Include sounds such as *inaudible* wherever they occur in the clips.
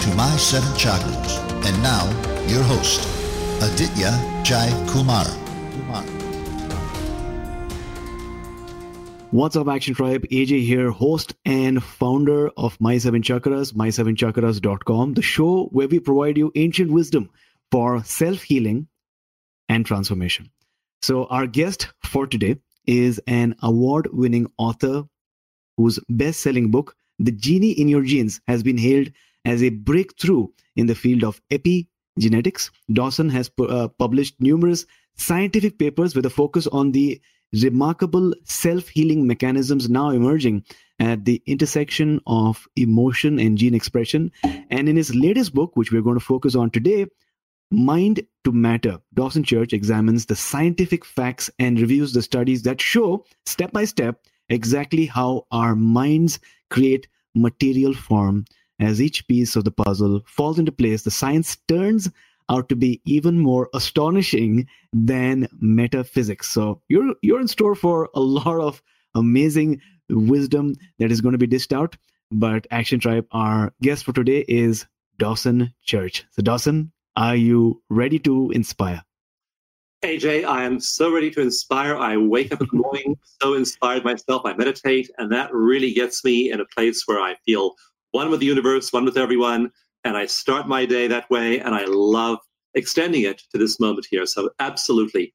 to My Seven Chakras. And now, your host, Aditya Jai Kumar. What's up, Action Tribe? AJ here, host and founder of My Seven Chakras, my7chakras.com, the show where we provide you ancient wisdom for self healing and transformation. So, our guest for today is an award winning author whose best selling book, The Genie in Your Genes, has been hailed as a breakthrough in the field of epigenetics. Dawson has pu- uh, published numerous scientific papers with a focus on the remarkable self healing mechanisms now emerging at the intersection of emotion and gene expression. And in his latest book, which we're going to focus on today, Mind to Matter, Dawson Church examines the scientific facts and reviews the studies that show step by step exactly how our minds create material form as each piece of the puzzle falls into place, the science turns out to be even more astonishing than metaphysics. So you're you're in store for a lot of amazing wisdom that is going to be dished out. But Action Tribe, our guest for today is Dawson Church. So Dawson, are you ready to inspire? AJ, I am so ready to inspire. I wake up in the morning so inspired myself. I meditate, and that really gets me in a place where I feel one with the universe, one with everyone. And I start my day that way, and I love extending it to this moment here. So, absolutely.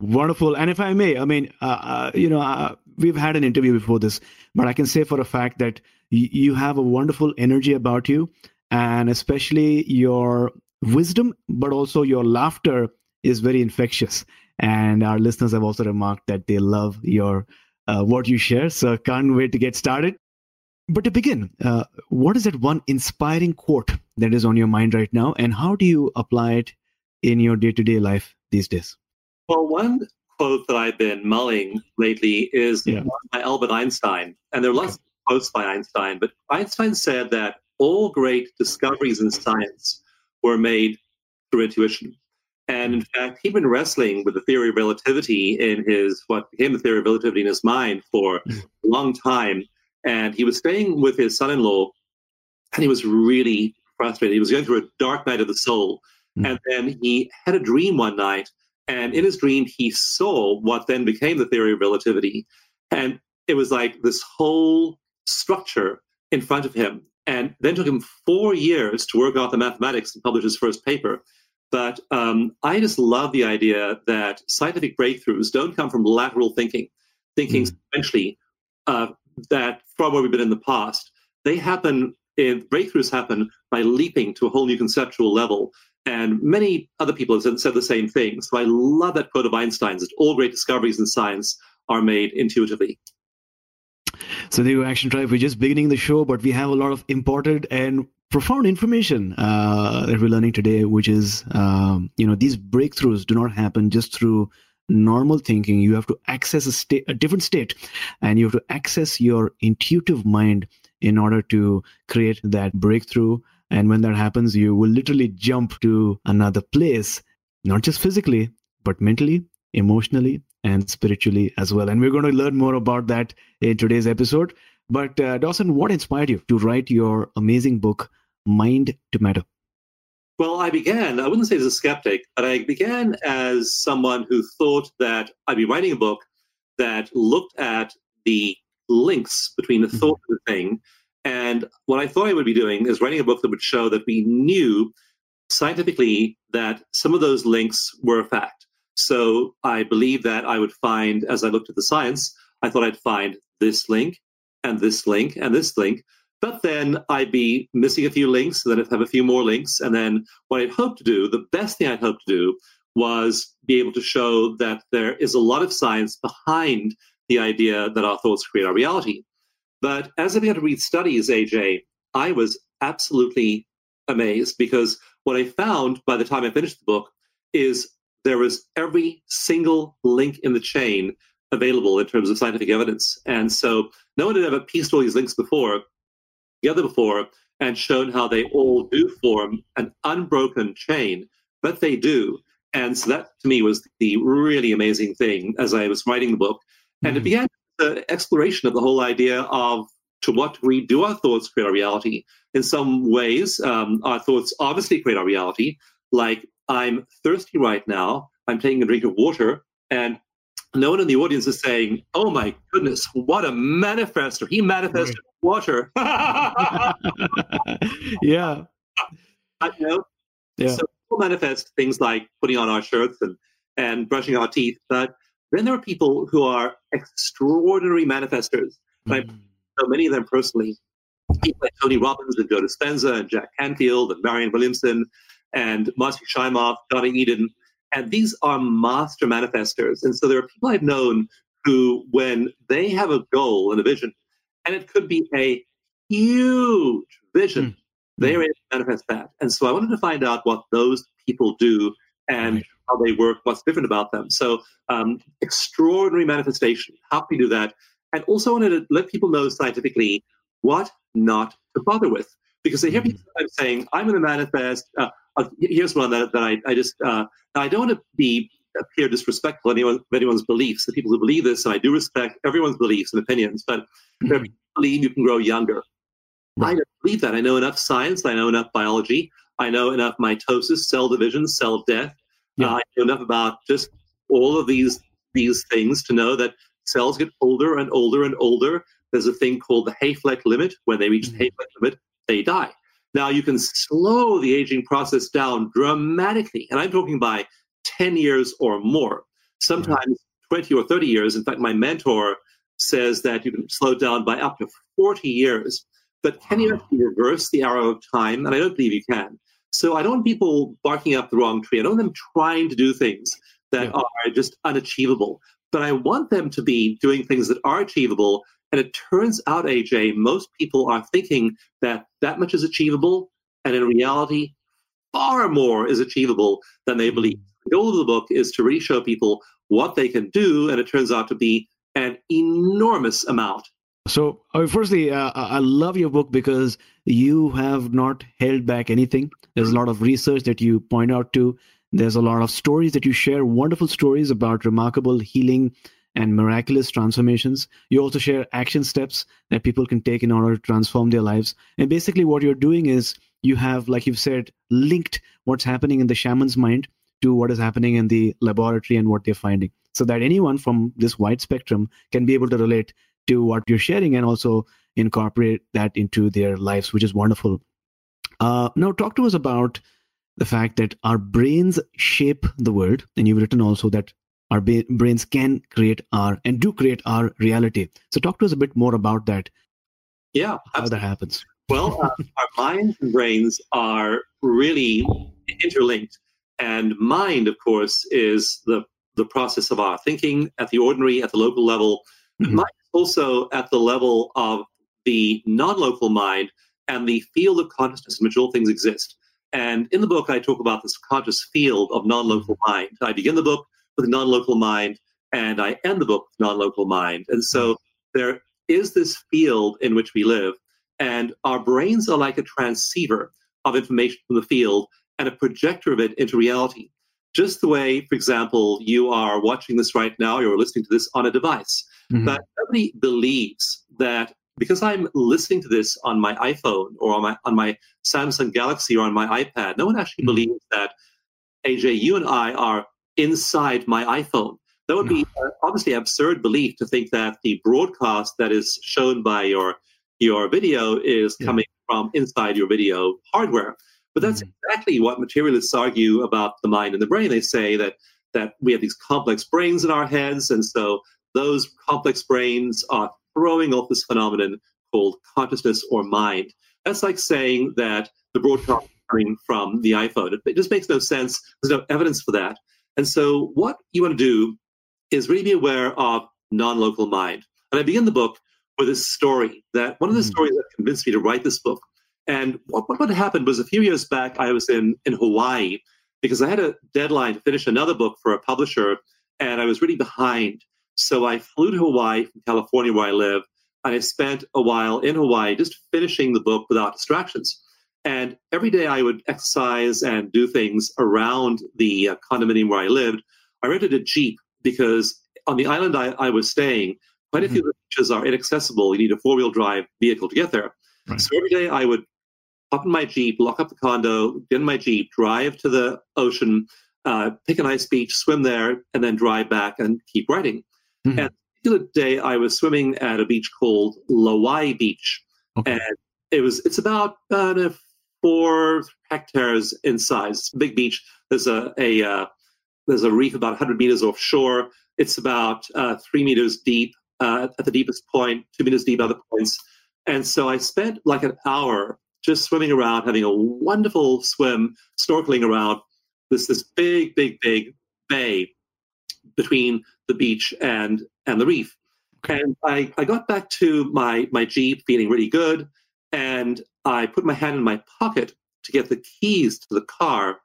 Wonderful. And if I may, I mean, uh, uh, you know, uh, we've had an interview before this, but I can say for a fact that y- you have a wonderful energy about you, and especially your wisdom, but also your laughter is very infectious. And our listeners have also remarked that they love your uh, what you share. So can't wait to get started. But to begin, uh, what is that one inspiring quote that is on your mind right now, and how do you apply it in your day to day life these days? Well, one quote that I've been mulling lately is Yeah. by Albert Einstein. And there are lots of quotes by Einstein, but Einstein said that all great discoveries in science were made through intuition. And in fact, he'd been wrestling with the theory of relativity in his, what became the theory of relativity in his mind for Mm. a long time. And he was staying with his son in law, and he was really frustrated. He was going through a dark night of the soul. Mm. And then he had a dream one night. And in his dream, he saw what then became the theory of relativity. And it was like this whole structure in front of him. And then took him four years to work out the mathematics and publish his first paper. But um, I just love the idea that scientific breakthroughs don't come from lateral thinking, thinking Mm. sequentially uh, that from where we've been in the past. They happen, in, breakthroughs happen by leaping to a whole new conceptual level. And many other people have said, the same thing. So I love that quote of Einstein's that all great discoveries in science are made intuitively. So go, Action Tribe. We're just beginning the show, but we have a lot of important and profound information uh, that we're learning today, which is, um, you know, these breakthroughs do not happen just through normal thinking. You have to access a state, a different state, and you have to access your intuitive mind in order to create that breakthrough. And when that happens, you will literally jump to another place, not just physically, but mentally, emotionally, and spiritually as well. And we're going to learn more about that in today's episode. But uh, Dawson, what inspired you to write your amazing book, Mind to Matter? Well, I began, I wouldn't say as a skeptic, but I began as someone who thought that I'd be writing a book that looked at the links between the mm-hmm. thought and the thing. And what I thought I would be doing is writing a book that would show that we knew scientifically that some of those links were a fact. So I believe that I would find, as I looked at the science, I thought I'd find this link and this link and this link. But then I'd be missing a few links, and then I'd have a few more links. And then what I'd hope to do, the best thing I'd hope to do, was be able to show that there is a lot of science behind the idea that our thoughts create our reality. But as I began to read studies, AJ, I was absolutely amazed because what I found by the time I finished the book is there was every single link in the chain available in terms of scientific evidence. And so no one had ever pieced all these links before together before and shown how they all do form an unbroken chain, but they do. And so that to me was the really amazing thing as I was writing the book. And mm-hmm. it began the exploration of the whole idea of to what degree do our thoughts create our reality? In some ways, um, our thoughts obviously create our reality. Like, I'm thirsty right now, I'm taking a drink of water, and no one in the audience is saying, "Oh my goodness, what a manifester! He manifested. Water." *laughs* yeah. I, know, yeah. So people manifest things like putting on our shirts and and brushing our teeth, but then there are people who are extraordinary manifestors. Mm. I know many of them personally. People like Tony Robbins and Joe Dispenza and Jack Canfield and Marianne Williamson and Marci Shimoff, Johnny Eden and these are master manifestors. And so there are people I've known who, when they have a goal and a vision, and it could be a huge vision, mm. they able to manifest that. And so I wanted to find out what those people do and right. how they work, what's different about them. So um, extraordinary manifestation. How can we do that? And also wanted to let people know scientifically what not to bother with. Because I hear mm. people saying, I'm going to manifest, uh, uh, here's one that, that I, I just uh, I don't want to be appear disrespectful of, anyone, of anyone's beliefs. The people who believe this, and I do respect everyone's beliefs and opinions, but mm-hmm. people believe you can grow younger. Right. I don't believe that. I know enough science. I know enough biology. I know enough mitosis, cell division, cell death. Yeah. Uh, I know enough about just all of these these things to know that cells get older and older and older. There's a thing called the Hayflick limit. When they reach mm-hmm. the Hayflick limit, they die. Now you can slow the aging process down dramatically, and I'm talking by 10 years or more, sometimes 20 or 30 years. In fact, my mentor says that you can slow down by up to 40 years. But can you actually reverse the arrow of time? And I don't believe you can. So I don't want people barking up the wrong tree. I don't want them trying to do things that yeah. are just unachievable. But I want them to be doing things that are achievable and it turns out, AJ, most people are thinking that that much is achievable, and in reality, far more is achievable than they hmm. believe. Goal of the book is to really show people what they can do, and it turns out to be an enormous amount. So, uh, firstly, uh, I love your book because you have not held back anything. There's a lot of research that you point out to. There's a lot of stories that you share, wonderful stories about remarkable healing and miraculous transformations. You also share action steps that people can take in order to transform their lives. And basically, what you're doing is you have, like you've said, linked what's happening in the shaman's mind to what is happening in the laboratory and what they're finding, so that anyone from this wide spectrum can be able to relate to what you're sharing and also incorporate that into their lives, which is wonderful. Uh, now, talk to us about the fact that our brains shape the world. And you've written also that our ba- brains can create our and do create our reality. So, talk to us a bit more about that. Yeah, how absolutely. that happens. Well, uh, our minds and brains are really interlinked, and mind, of course, is the the process of our thinking at the ordinary, at the local level. Mm-hmm. Mind also at the level of the non-local mind and the field of consciousness in which all things exist. And in the book, I talk about this conscious field of non-local mind. I begin the book with non-local mind, and I end the book with non-local mind. And so mm-hmm. there is this field in which we live, and our brains are like a transceiver of information from the field and a projector of it into reality. Just the way, for example, you are watching this right now, you're listening to this on a device. Mm-hmm. But nobody believes that because I'm listening to this on my iPhone or on my on my Samsung Galaxy or on my iPad, no one actually mm-hmm. believes that AJ, you and I are inside my iPhone. That would be uh, obviously absurd belief to think that the broadcast that is shown by your your video is coming from inside your video hardware. But that's mm. exactly what materialists argue about the mind and the brain. They say that that we have these complex brains in our heads, and so those complex brains are throwing off this phenomenon called consciousness or mind. That's like saying that the broadcast coming from the iPhone. It, it just makes no sense. There's no evidence for that. And so, what you want to do is really be aware of non-local mind. And I begin the book with this story that one of the mm. stories that convinced me to write this book. And what, what happened was a few years back, I was in, in Hawaii because I had a deadline to finish another book for a publisher, and I was really behind. So I flew to Hawaii from California, where I live, and I spent a while in Hawaii just finishing the book without distractions. And every day I would exercise and do things around the uh, condominium where I lived. I rented a Jeep because on the island I, I was staying, quite a few mm-hmm. beaches are inaccessible. You need a four wheel drive vehicle to get there. Right. So every day I would hop in my Jeep, lock up the condo, get in my Jeep, drive to the ocean, uh, pick a nice beach, swim there, and then drive back and keep writing. Mm-hmm. And the day I was swimming at a beach called Lauai Beach. Okay. And it was it's about uh, four hectares in size. Big beach. There's a, a uh, there's a reef about 100 meters offshore. It's about uh, three meters deep uh, at the deepest point, two meters deep at other points. And so I spent like an hour just swimming around, having a wonderful swim, snorkeling around this this big, big, big bay between the beach and and the reef. And I, I got back to my my Jeep feeling really good, and I put my hand in my pocket to get the keys to the car,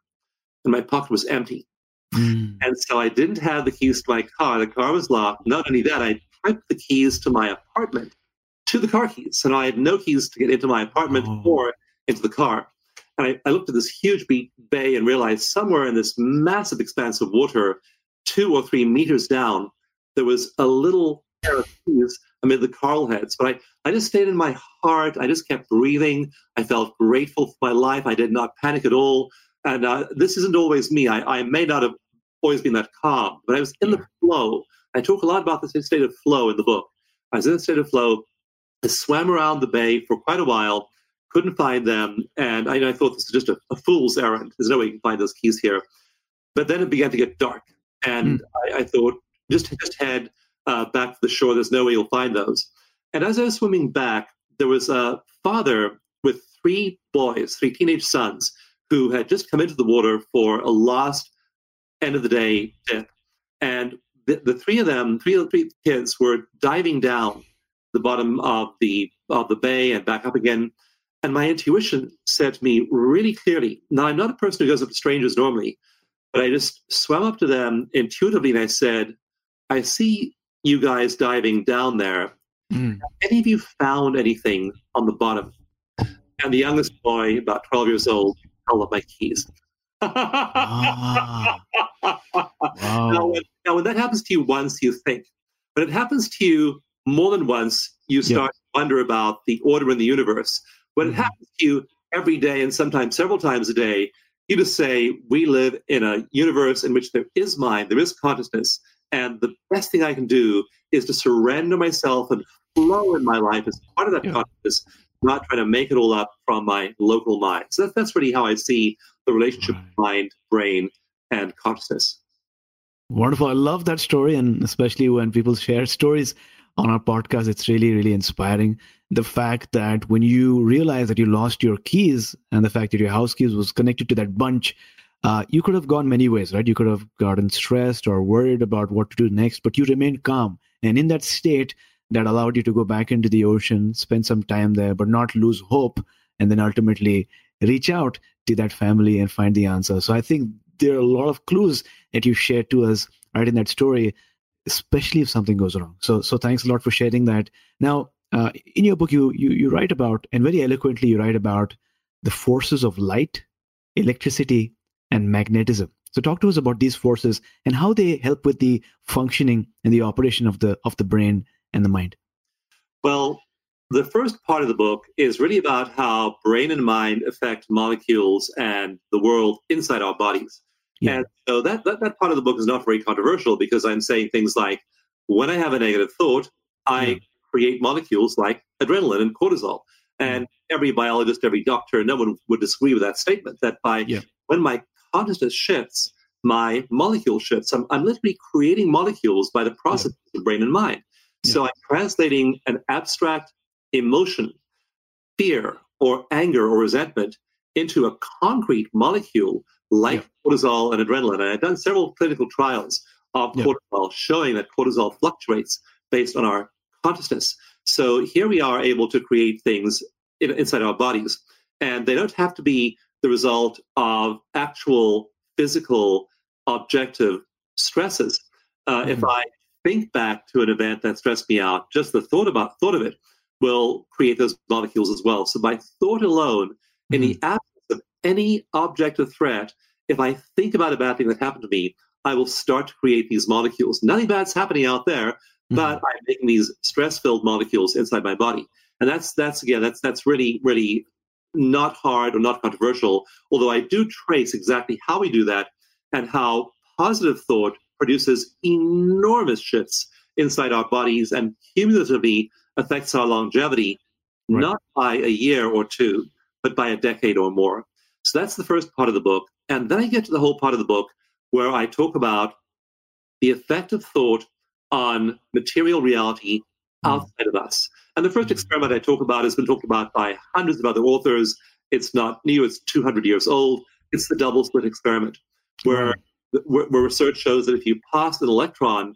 and my pocket was empty. Mm. And so I didn't have the keys to my car. The car was locked. Not only that, I typed the keys to my apartment to the car keys. And I had no keys to get into my apartment oh. or into the car. And I, I looked at this huge bay and realized somewhere in this massive expanse of water, two or three meters down, there was a little pair of keys amid the coral heads. But I, I just stayed in my heart. I just kept breathing. I felt grateful for my life. I did not panic at all. And uh, this isn't always me. I, I may not have always been that calm, but I was in the flow. I talk a lot about this state of flow in the book. I was in a state of flow. I swam around the bay for quite a while, couldn't find them, and I, I thought this is just a, a, fool's errand. There's no way you can find those keys here. But then it began to get dark, and mm. I, I, thought, just just head uh, back to the shore. There's no way you'll find those. And as I was swimming back, there was a father with three boys, three teenage sons, who had just come into the water for a last end of the day dip. And the, the three of them, three, three kids, were diving down the bottom of the of the bay and back up again. And my intuition said to me really clearly. Now I'm not a person who goes up to strangers normally, but I just swam up to them intuitively and I said, "I see you guys diving down there. Mm. Any of you found anything on the bottom?" And the youngest boy, about 12 years old, held up my keys. ah. *laughs* wow. now, when, now, when that happens to you once, you think. But it happens to you more than once, you start to wonder about the order in the universe. When mm-hmm. it happens to you every day and sometimes several times a day, you just say, We live in a universe in which there is mind, there is consciousness. And the best thing I can do is to surrender myself and flow in my life as part of that yeah. consciousness, not trying to make it all up from my local mind. So that, that's really how I see the relationship right. mind, brain, and consciousness. Wonderful. I love that story. And especially when people share stories on our podcast. It's really, really inspiring. The fact that when you realize that you lost your keys and the fact that your house keys was connected to that bunch, uh, you could have gone many ways, right? You could have gotten stressed or worried about what to do next, but you remained calm. And in that state, that allowed you to go back into the ocean, spend some time there, but not lose hope, and then ultimately reach out to that family and find the answer. So I think there are a lot of clues that you shared to us right in that story especially if something goes wrong. So, so thanks a lot for sharing that. Now, uh, in your book, you, you you write about and very eloquently you write about the forces of light, electricity, and magnetism. So, talk to us about these forces and how they help with the functioning and the operation of the of the brain and the mind. Well, the first part of the book is really about how brain and mind affect molecules and the world inside our bodies. Yeah. And so that, that, that part of the book is not very controversial because I'm saying things like, when I have a negative thought, I yeah. create molecules like adrenaline and cortisol. And every biologist, every doctor, no one would disagree with that statement that by Yeah. when my consciousness shifts, my molecule shifts. I'm, I'm literally creating molecules by the process of the brain and mind. So I'm translating an abstract emotion, fear or anger or resentment into a concrete molecule like cortisol and adrenaline. And I've done several clinical trials of Yeah. cortisol showing that cortisol fluctuates based on our consciousness. So here we are able to create things in, inside our bodies, and they don't have to be the result of actual physical objective stresses. Uh, If Mhm. I think back to an event that stressed me out, just the thought about thought of it will create those molecules as well. So by thought alone, in the absence of object of threat, if I think about a bad thing that happened to me, I will start to create these molecules. Nothing bad's happening out there, mm-hmm. but I'm making these stress-filled molecules inside my body. And that's that's again that's that's really really not hard or not controversial. Although I do trace exactly how we do that and how positive thought produces enormous shifts inside our bodies and cumulatively affects our longevity, Right. not by a year or two, but by a decade or more. So that's the first part of the book. And then I get to the whole part of the book where I talk about the effect of thought on material reality Mhm. outside of us. And the first Mhm. experiment I talk about has been talked about by hundreds of other authors. It's not new, it's 200 years old. It's the double slit experiment, where, where, where research shows that if you pass an electron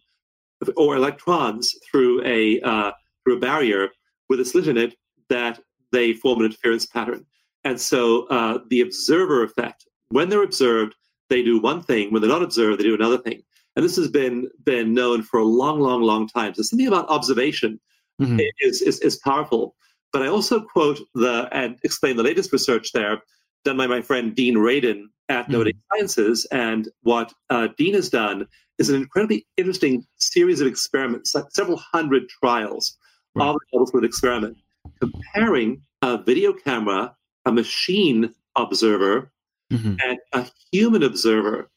or electrons through a, uh, through a barrier with a slit in it, that they form an interference pattern. And so uh, the observer effect, when they're observed, they do one thing. When they're not observed, they do another thing. And this has been been known for a long, long, long time. So something about observation Mhm. is, is is powerful. But I also quote the and explain the latest research there done by my friend Dean Radin at Noetic Sciences. And what uh, Dean has done is an incredibly interesting series of experiments, like several hundred trials Right. of the experiment, comparing a video camera, a machine observer, Mhm. and a human observer.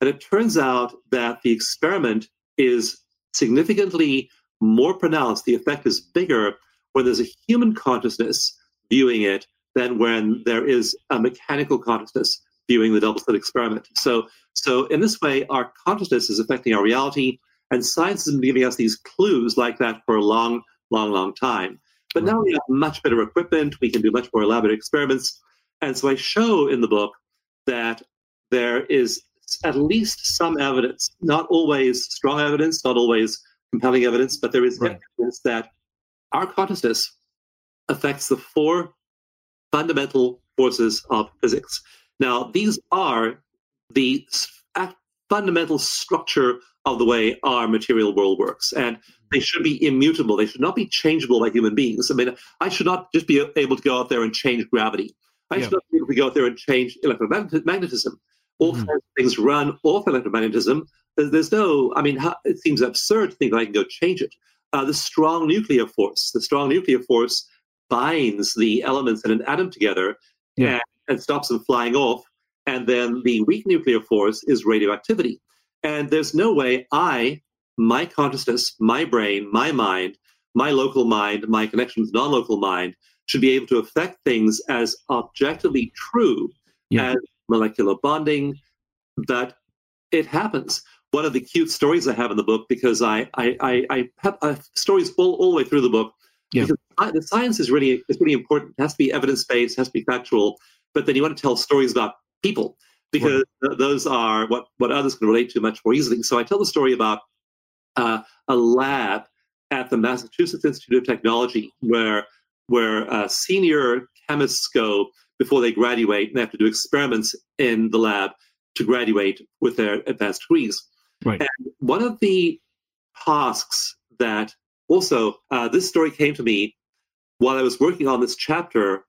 And it turns out that the experiment is significantly more pronounced. The effect is bigger when there's a human consciousness viewing it than when there is a mechanical consciousness viewing the double slit experiment. So, so in this way, our consciousness is affecting our reality, and science has been giving us these clues like that for a long, long, long time. But now mm-hmm. we have much better equipment. We can do much more elaborate experiments. And so I show in the book that there is at least some evidence, not always strong evidence, not always compelling evidence, but there is Right. evidence that our consciousness affects the four fundamental forces of physics. Now, these are the fundamental structure of the way our material world works. And they should be immutable. They should not be changeable by human beings. I mean, I should not just be able to go out there and change gravity. I Yeah. should not be able to go out there and change electromagnetism. All Mhm. kinds of things run off electromagnetism. There's, there's no, I mean, it seems absurd to think that I can go change it. Uh, the strong nuclear force, the strong nuclear force binds the elements in an atom together Yeah. and, and stops them flying off. And then the weak nuclear force is radioactivity. And there's no way I, my consciousness, my brain, my mind, my local mind, my connection with non local mind should be able to affect things as objectively true Yeah. as molecular bonding, that it happens. One of the cute stories I have in the book, because I I, I, I have uh, stories all, all the way through the book, Yeah. because the science is really is really important. It has to be evidence based, has to be factual, but then you want to tell stories about people because th- those are what what others can relate to much more easily. So I tell the story about uh, a lab at the Massachusetts Institute of Technology where where uh, senior chemists go before they graduate and they have to do experiments in the lab to graduate with their advanced degrees. Right. And one of the tasks that also uh, this story came to me while I was working on this chapter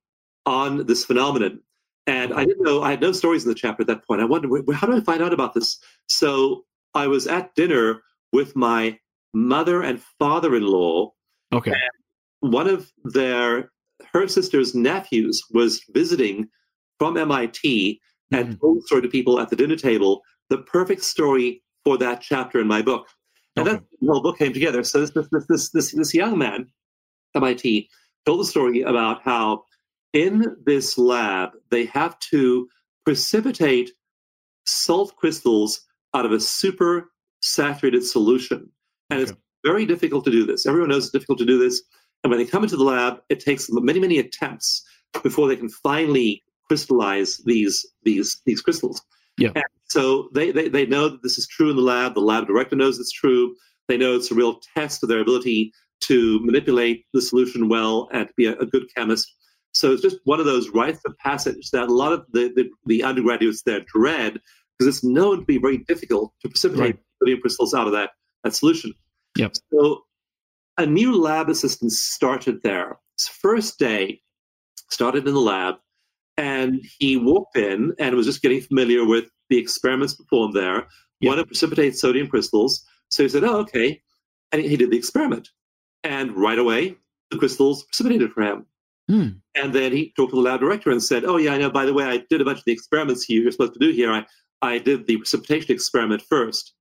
on this phenomenon. And I didn't know, I had no stories in the chapter at that point. I wondered, how do I find out about this? So I was at dinner with my mother and father in law. Okay. One of their, her sister's nephews was visiting from MIT and Mhm. told the story to people at the dinner table, the perfect story for that chapter in my book. And Okay. the whole book came together. So this, this, this, this, this, this young man, MIT, told the story about how in this lab, they have to precipitate salt crystals out of a super saturated solution. And okay. it's very difficult to do this. Everyone knows it's difficult to do this. And when they come into the lab, it takes many, many attempts before they can finally crystallize these these these crystals. Yeah. And so they, they they know that this is true in the lab. The lab director knows it's true. They know it's a real test of their ability to manipulate the solution well and to be a, a good chemist. So it's just one of those rites of passage that a lot of the, the, the undergraduates there dread because it's known to be very difficult to precipitate right. Sodium crystals out of that, that solution. Yep. So a new lab assistant started there. His first day started in the lab, and he walked in and was just getting familiar with the experiments performed there. Yep. Wanted to precipitate sodium crystals. So he said, "Oh, okay," and he did the experiment. And right away, the crystals precipitated for him. Hmm. And then he talked to the lab director and said, "Oh yeah, I know. By the way, I did a bunch of the experiments you're supposed to do here. I I did the precipitation experiment first.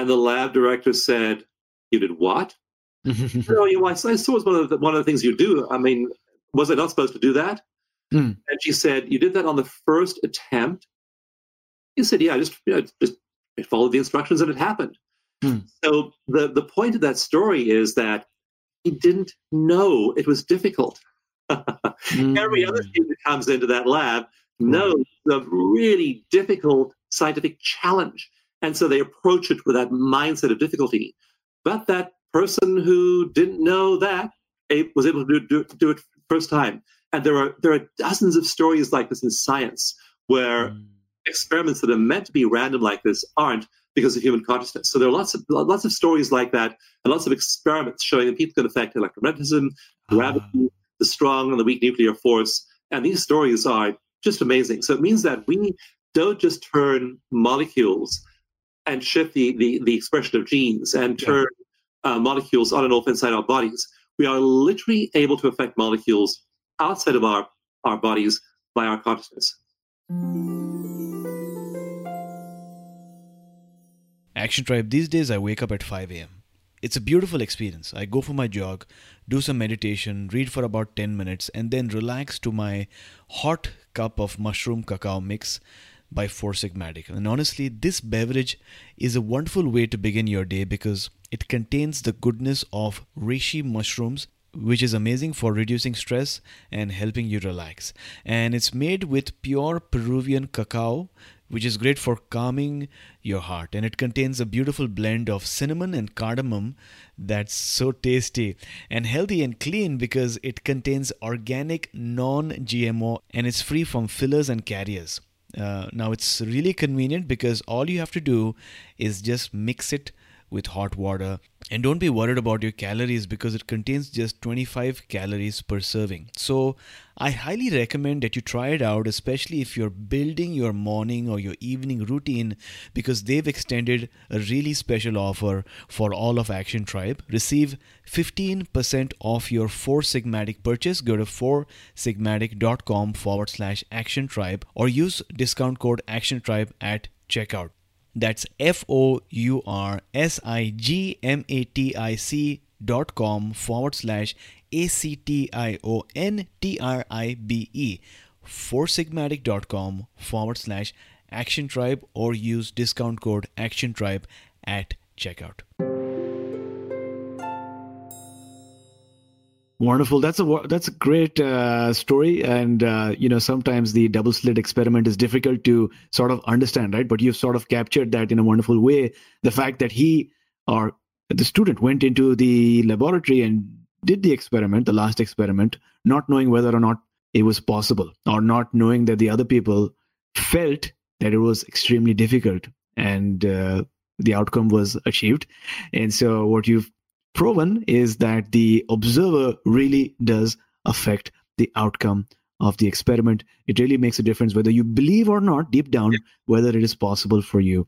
And the lab director said, "You did what?" *laughs* oh, you know, I, saw it was one of the one of the things you do. I mean, was I not supposed to do that? Hmm. And she said, "You did that on the first attempt." He said, "Yeah, I just you know, just followed the instructions and it happened." Hmm. So the the point of that story is that he didn't know it was difficult. mm. *laughs* Every other student that comes into that lab knows the really difficult scientific challenge. And so they approach it with that mindset of difficulty. But that person who didn't know that was able to do, do, do it first time. And there are there are dozens of stories like this in science where mm. experiments that are meant to be random like this aren't because of human consciousness. So there are lots of lots of stories like that, and lots of experiments showing that people can affect electromagnetism, gravity, uh. the strong and the weak nuclear force. And these stories are just amazing. So it means that we don't just turn molecules and shift the the, the expression of genes and turn yeah. uh, molecules on and off inside our bodies. We are literally able to affect molecules outside of our, our bodies by our consciousness. Action Tribe, these days I wake up at 5 a.m. It's a beautiful experience. I go for my jog, do some meditation, read for about 10 minutes, and then relax to my hot cup of mushroom cacao mix by Four Sigmatic. And honestly, this beverage is a wonderful way to begin your day because it contains the goodness of reishi mushrooms which is amazing for reducing stress and helping you relax. And it's made with pure Peruvian cacao, which is great for calming your heart. And it contains a beautiful blend of cinnamon and cardamom that's so tasty and healthy and clean because it contains organic, non GMO, and it's free from fillers and carriers. Uh, now, it's really convenient because all you have to do is just mix it with hot water. And don't be worried about your calories because it contains just 25 calories per serving. So, I highly recommend that you try it out, especially if you're building your morning or your evening routine, because they've extended a really special offer for all of Action Tribe. Receive 15% off your Four Sigmatic purchase. Go to foursigmatic.com forward slash Action Tribe or use discount code Action Tribe at checkout. That's F O U R S I G M A T I C dot com forward slash A C T I O N T R I B E. Foursigmatic.com forward slash Action Tribe or use discount code Action Tribe at checkout. Wonderful. That's a that's a great uh, story, and uh, you know sometimes the double slit experiment is difficult to sort of understand, right? But you've sort of captured that in a wonderful way. The fact that he or the student went into the laboratory and did the experiment, the last experiment, not knowing whether or not it was possible, or not knowing that the other people felt that it was extremely difficult, and uh, the outcome was achieved. And so, what you've proven is that the observer really does affect the outcome of the experiment. It really makes a difference whether you believe or not, deep down, yeah. whether it is possible for you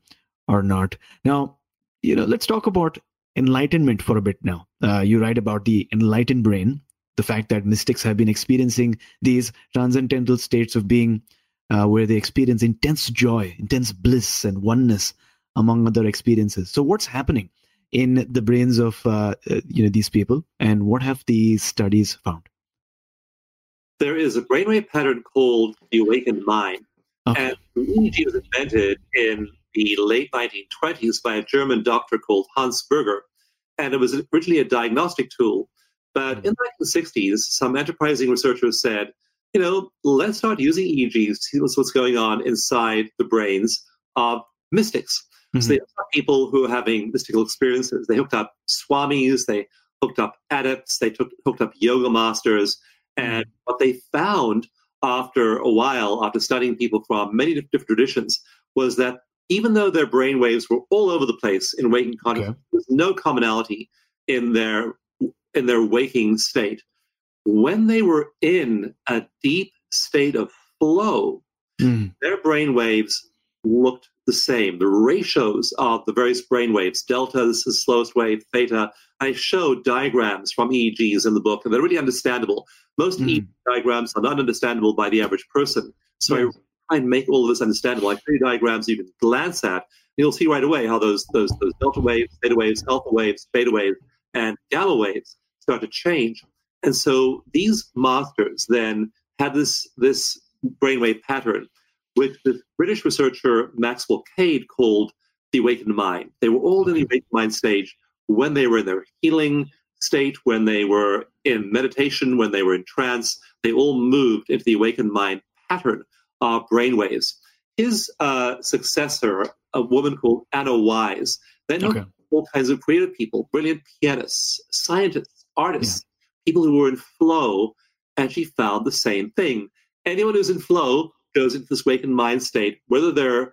or not. Now, you know, let's talk about enlightenment for a bit now. Uh, you write about the enlightened brain, the fact that mystics have been experiencing these transcendental states of being uh, where they experience intense joy, intense bliss, and oneness, among other experiences. So, what's happening? In the brains of uh, uh, you know these people and what have these studies found there is a brainwave pattern called the awakened mind. Okay. And EEG was invented in the late 1920s by a German doctor called Hans Berger. And it was originally a diagnostic tool. But in the 1960s, some enterprising researchers said, you know, let's start using EEGs to see what's going on inside the brains of mystics. Mm-hmm. So they people who are having mystical experiences. They hooked up swamis, they hooked up adepts, they took, hooked up yoga masters. And mm-hmm. what they found after a while, after studying people from many different traditions, was that even though their brain waves were all over the place in waking consciousness, okay. was no commonality in their in their waking state. When they were in a deep state of flow, mm. their brain waves looked the same. The ratios of the various brain waves, delta, this is the slowest wave, theta, I show diagrams from EEGs in the book, and they're really understandable. Most mm. EEG diagrams are not understandable by the average person. So yes. I try and make all of this understandable. I show you diagrams you can glance at. and You'll see right away how those those those delta waves, theta waves, alpha waves, beta waves, and gamma waves start to change. And so these masters then had this this brainwave pattern, which the British researcher Maxwell Cade called the awakened mind. They were all in the awakened mind stage when they were in their healing state, when they were in meditation, when they were in trance. They all moved into the awakened mind pattern of brainwaves. His uh, successor, a woman called Anna Wise, then okay. all kinds of creative people, brilliant pianists, scientists, artists, yeah. people who were in flow, and she found the same thing. Anyone who's in flow goes into this awakened mind state, whether they're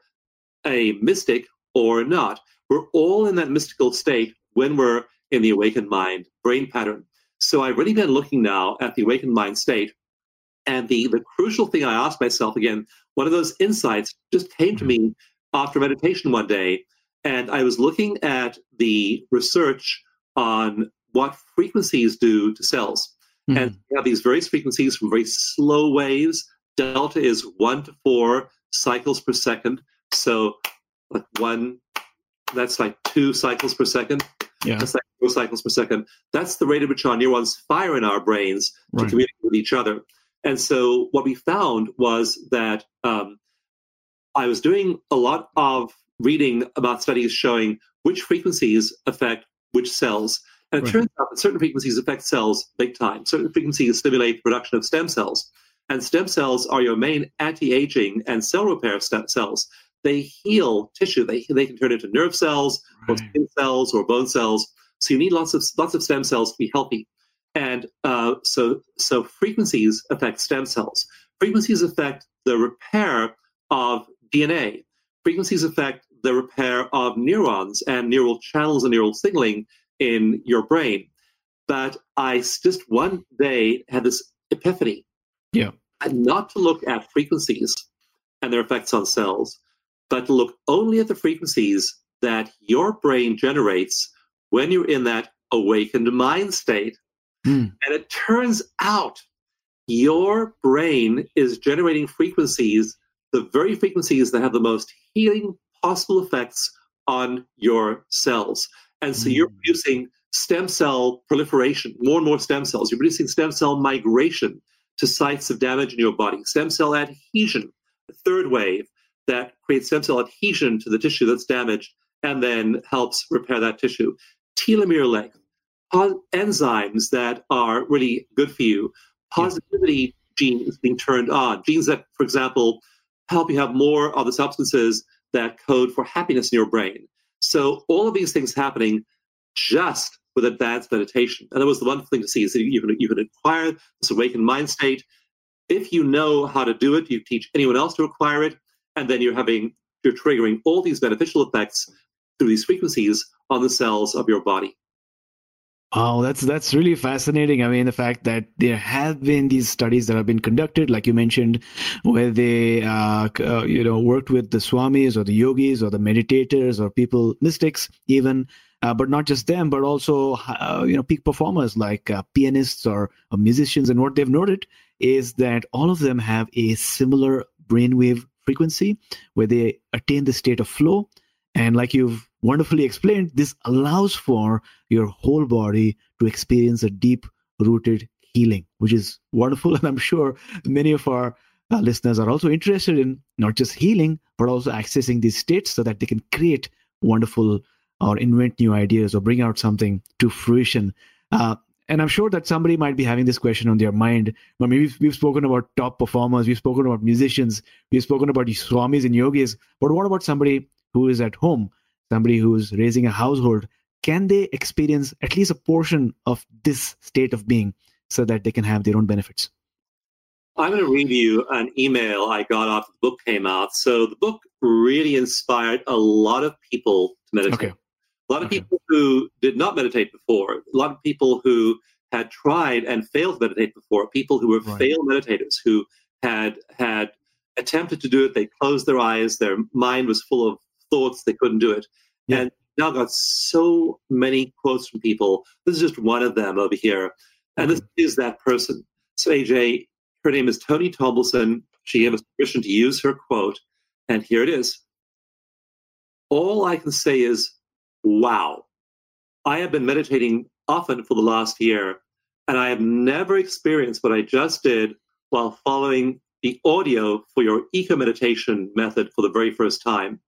a mystic or not. We're all in that mystical state when we're in the awakened mind brain pattern. So I've really been looking now at the awakened mind state. And the, the crucial thing I asked myself again, one of those insights just came to me after meditation one day. And I was looking at the research on what frequencies do to cells. Mm-hmm. And we have these various frequencies from very slow waves. Delta is one to four cycles per second. So like one, that's like two cycles per second. Yeah. That's like four cycles per second. That's the rate at which our neurons fire in our brains to right. communicate with each other. And so what we found was that um, I was doing a lot of reading about studies showing which frequencies affect which cells. And it right. turns out that certain frequencies affect cells big time. Certain frequencies stimulate the production of stem cells. And stem cells are your main anti aging and cell repair stem cells. They heal tissue. They, they can turn into nerve cells right. or skin cells or bone cells. So you need lots of lots of stem cells to be healthy. And uh, so so frequencies affect stem cells. Frequencies affect the repair of DNA. Frequencies affect the repair of neurons and neural channels and neural signaling in your brain. But I just one day had this epiphany. Yeah. Not to look at frequencies and their effects on cells, but to look only at the frequencies that your brain generates when you're in that awakened mind state. Mm. And it turns out your brain is generating frequencies, the very frequencies that have the most healing possible effects on your cells. And so you're mm. producing stem cell proliferation, more and more stem cells. You're producing stem cell migration to sites of damage in your body, stem cell adhesion, the third wave that creates stem cell adhesion to the tissue that's damaged and then helps repair that tissue. Telomere length, enzymes that are really good for you, positivity genes being turned on, genes that, for example, help you have more of the substances that code for happiness in your brain. So all of these things happening just with advanced meditation. And that was the wonderful thing to see is that you can, you can acquire this awakened mind state. If you know how to do it, you teach anyone else to acquire it, and then you're having you're triggering all these beneficial effects through these frequencies on the cells of your body. Oh, that's that's really fascinating. I mean, the fact that there have been these studies that have been conducted, like you mentioned, where they, uh, uh, you know, worked with the swamis or the yogis or the meditators or people, mystics, even, uh, but not just them, but also, uh, you know, peak performers like uh, pianists or, or musicians. And what they've noted is that all of them have a similar brainwave frequency where they attain the state of flow. And like you've wonderfully explained, this allows for your whole body to experience a deep rooted healing, which is wonderful. *laughs* And I'm sure many of our uh, listeners are also interested in not just healing, but also accessing these states so that they can create wonderful or invent new ideas or bring out something to fruition. Uh, and I'm sure that somebody might be having this question on their mind. I mean, we've, we've spoken about top performers, we've spoken about musicians, we've spoken about swamis and yogis, but what about somebody who is at home, somebody who's raising a household? Can they experience at least a portion of this state of being so that they can have their own benefits? I'm going to read you an email I got after the book came out. So the book really inspired a lot of people to meditate. Okay. A lot of okay. people who did not meditate before, a lot of people who had tried and failed to meditate before, people who were right. failed meditators who had had attempted to do it, they closed their eyes, their mind was full of thoughts, they couldn't do it. Yeah. And now got so many quotes from people. This is just one of them over here. And okay. this is that person. So AJ, her name is Toni Tomlinson. She gave us permission to use her quote, and here it is. All I can say is, wow. I have been meditating often for the last year, and I have never experienced what I just did while following the audio for your eco meditation method for the very first time.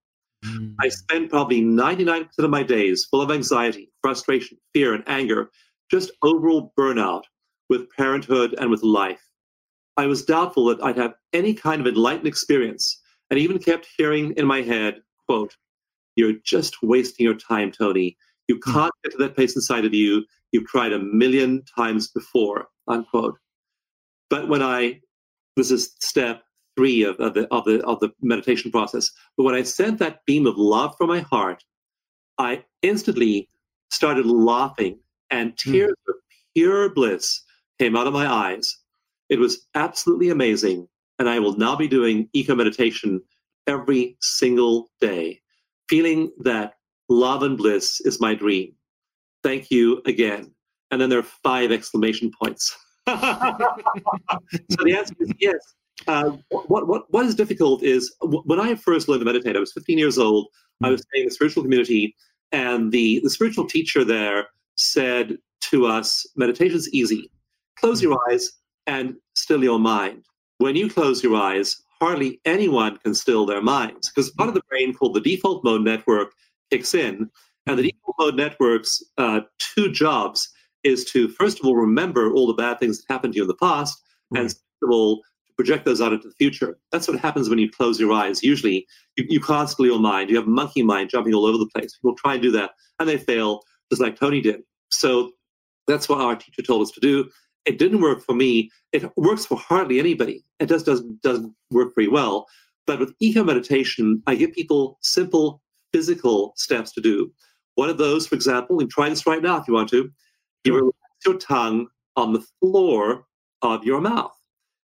Mm. I spend probably 99% of my days full of anxiety, frustration, fear, and anger, just overall burnout with parenthood and with life. I was doubtful that I'd have any kind of enlightened experience and even kept hearing in my head, quote, you're just wasting your time, Tony. You hmm. can't get to that place inside of you. You've tried a million times before, unquote. But when I, this is step three of, of, the, of, the, of the meditation process, but when I sent that beam of love from my heart, I instantly started laughing and hmm. tears mm. of pure bliss came out of my eyes it was absolutely amazing. And I will now be doing eco meditation every single day, feeling that love and bliss is my dream. Thank you again. And then there are five exclamation points. *laughs* so the answer is yes. Uh, what, what, what is difficult is when I first learned to meditate, I was 15 years old. I was staying in the spiritual community, and the, the spiritual teacher there said to us, Meditation's easy. Close your eyes, and still your mind. When you close your eyes, hardly anyone can still their minds because part of the brain called the default mode network kicks in. And the default mode network's uh, two jobs is to, first of all, remember all the bad things that happened to you in the past, and second of all, to project those out into the future. That's what happens when you close your eyes. Usually, you, you can't still your mind. You have monkey mind jumping all over the place. People try and do that, and they fail, just like Tony did. So that's what our teacher told us to do. It didn't work for me. It works for hardly anybody. It just doesn't doesn't work very well. But with eco meditation, I give people simple physical steps to do. One of those, for example, and try this right now if you want to. You relax your tongue on the floor of your mouth.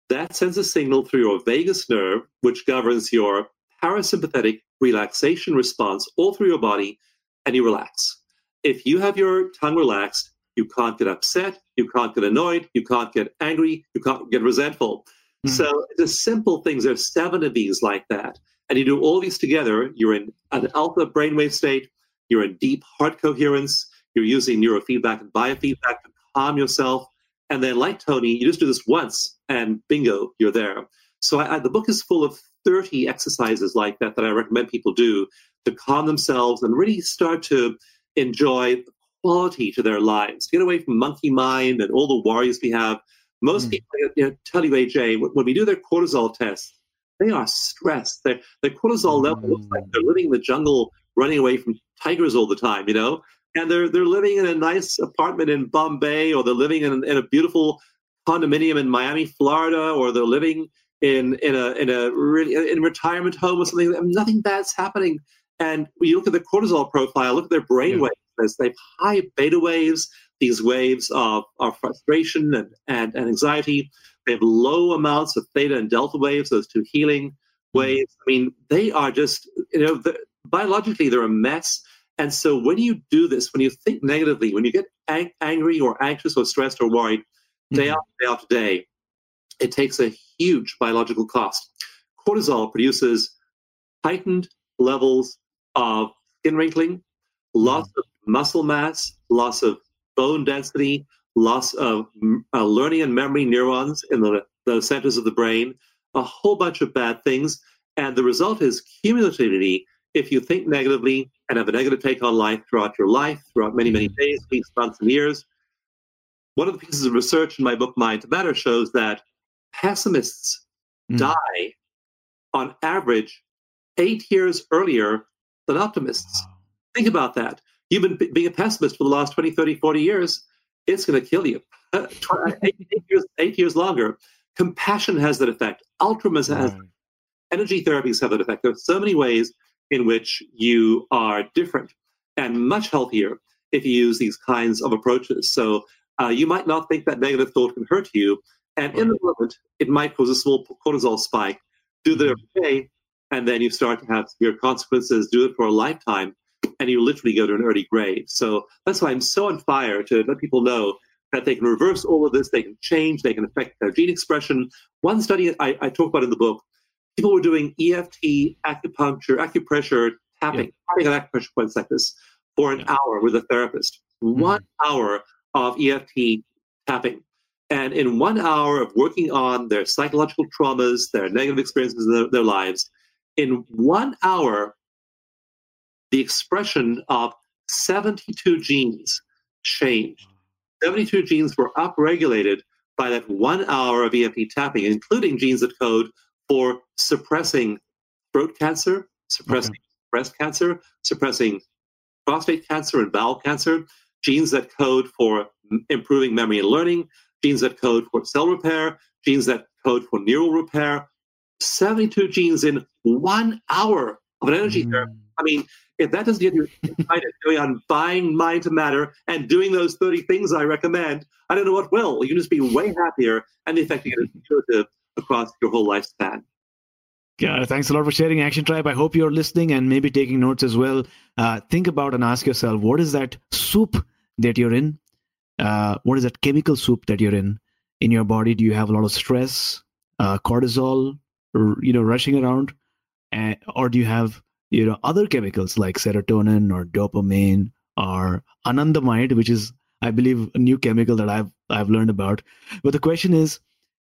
That sends a signal through your vagus nerve, which governs your parasympathetic relaxation response all through your body, and you relax. If you have your tongue relaxed, you can't get upset. You can't get annoyed. You can't get angry. You can't get resentful. Mm-hmm. So the simple things, there's seven of these like that. And you do all these together, you're in an alpha brainwave state, you're in deep heart coherence, you're using neurofeedback and biofeedback to calm yourself. And then, like Tony, you just do this once and bingo, you're there. So I, I, the book is full of 30 exercises like that that I recommend people do to calm themselves and really start to enjoy quality to their lives. Get away from monkey mind and all the worries we have. Most mm. people you know, tell you, AJ, when we do their cortisol tests, they are stressed. Their, their cortisol mm. level looks like they're living in the jungle, running away from tigers all the time, you know? And they're, they're living in a nice apartment in Bombay, or they're living in, in a beautiful condominium in Miami, Florida, or they're living in, in, a, in a really in a retirement home or something. Nothing bad's happening. And when you look at the cortisol profile, look at their brain yeah. waves. They have high beta waves, these waves of, of frustration and, and, and anxiety. They have low amounts of theta and delta waves, those two healing mm-hmm. waves. I mean, they are just, you know, the, biologically, they're a mess. And so when you do this, when you think negatively, when you get ang- angry or anxious or stressed or worried, day mm-hmm. after day after day, it takes a huge biological cost. Cortisol produces heightened levels of skin wrinkling, loss of muscle mass, loss of bone density, loss of uh, learning and memory neurons in the, the centers of the brain, a whole bunch of bad things. And the result is cumulatively, if you think negatively and have a negative take on life throughout your life, throughout many, many mm-hmm. days, weeks, months, and years, one of the pieces of research in my book, Mind to Matter, shows that pessimists mm. die on average eight years earlier than optimists. Think about that. You've been being a pessimist for the last 20, 30, 40 years. It's going to kill you. *laughs* eight, eight, years, eight years longer. Compassion has that effect. Ultramas right. energy therapies have that effect. There are so many ways in which you are different and much healthier if you use these kinds of approaches. So uh, you might not think that negative thought can hurt you. And right. in the moment, it might cause a small cortisol spike. Do that every day, and then you start to have severe consequences. Do it for a lifetime, and you literally go to an early grave. So that's why I'm so on fire to let people know that they can reverse all of this, they can change, they can affect their gene expression. One study I, I talk about in the book, people were doing EFT, acupuncture, acupressure, tapping, yeah. tapping acupressure points like this for an yeah. hour with a therapist. Mm-hmm. One hour of EFT tapping. And in one hour of working on their psychological traumas, their negative experiences in their, their lives, in one hour, the expression of 72 genes changed. 72 genes were upregulated by that one hour of EFT tapping, including genes that code for suppressing throat cancer, suppressing okay. breast cancer, suppressing prostate cancer and bowel cancer, genes that code for improving memory and learning, genes that code for cell repair, genes that code for neural repair, 72 genes in one hour of an energy mm. therapy. I mean, if that doesn't get you excited going on buying mind to matter and doing those 30 things I recommend, I don't know what will. You just be way happier and the effect is cumulative across your whole lifespan. Yeah, thanks a lot for sharing Action Tribe. I hope you're listening and maybe taking notes as well. Uh, think about and ask yourself, what is that soup that you're in? Uh, what is that chemical soup that you're in? In your body, do you have a lot of stress, uh, cortisol, you know rushing around or do you have you know other chemicals like serotonin or dopamine or anandamide which is i believe a new chemical that i've i've learned about. But the question is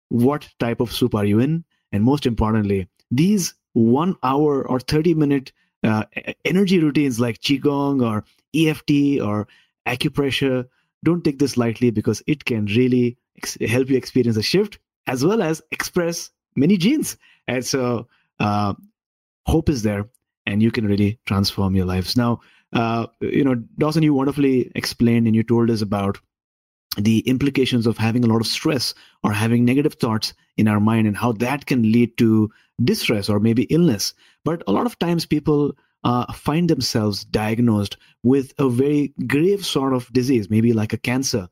what type of soup are you in? And most importantly these one hour or 30 minute uh, energy routines like qigong or eft or acupressure don't take this lightly because it can really ex- help you experience a shift as well as express many genes. And so uh, hope is there, and you can really transform your lives. Now, uh, you know, Dawson, you wonderfully explained and you told us about the implications of having a lot of stress or having negative thoughts in our mind and how that can lead to distress or maybe illness. But a lot of times people uh, find themselves diagnosed with a very grave sort of disease, maybe like a cancer.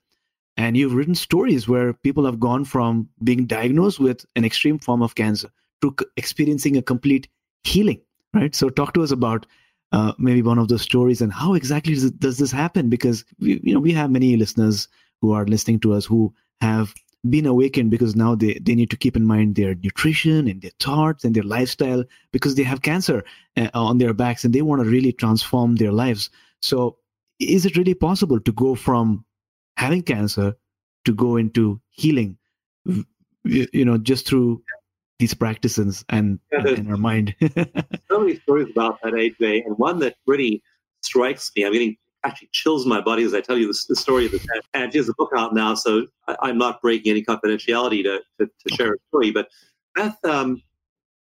And you've written stories where people have gone from being diagnosed with an extreme form of cancer to experiencing a complete healing, right? So, talk to us about uh, maybe one of those stories and how exactly does, does this happen? Because we, you know we have many listeners who are listening to us who have been awakened because now they, they need to keep in mind their nutrition and their thoughts and their lifestyle because they have cancer uh, on their backs and they want to really transform their lives. So, is it really possible to go from having cancer to go into healing? You know, just through these practices and, yeah, in our mind. *laughs* so many stories about that AJ, and one that really strikes me. I'm getting actually chills my body as I tell you the, the story of this. And she has a book out now, so I, am not breaking any confidentiality to, to, to share a story. But Beth um,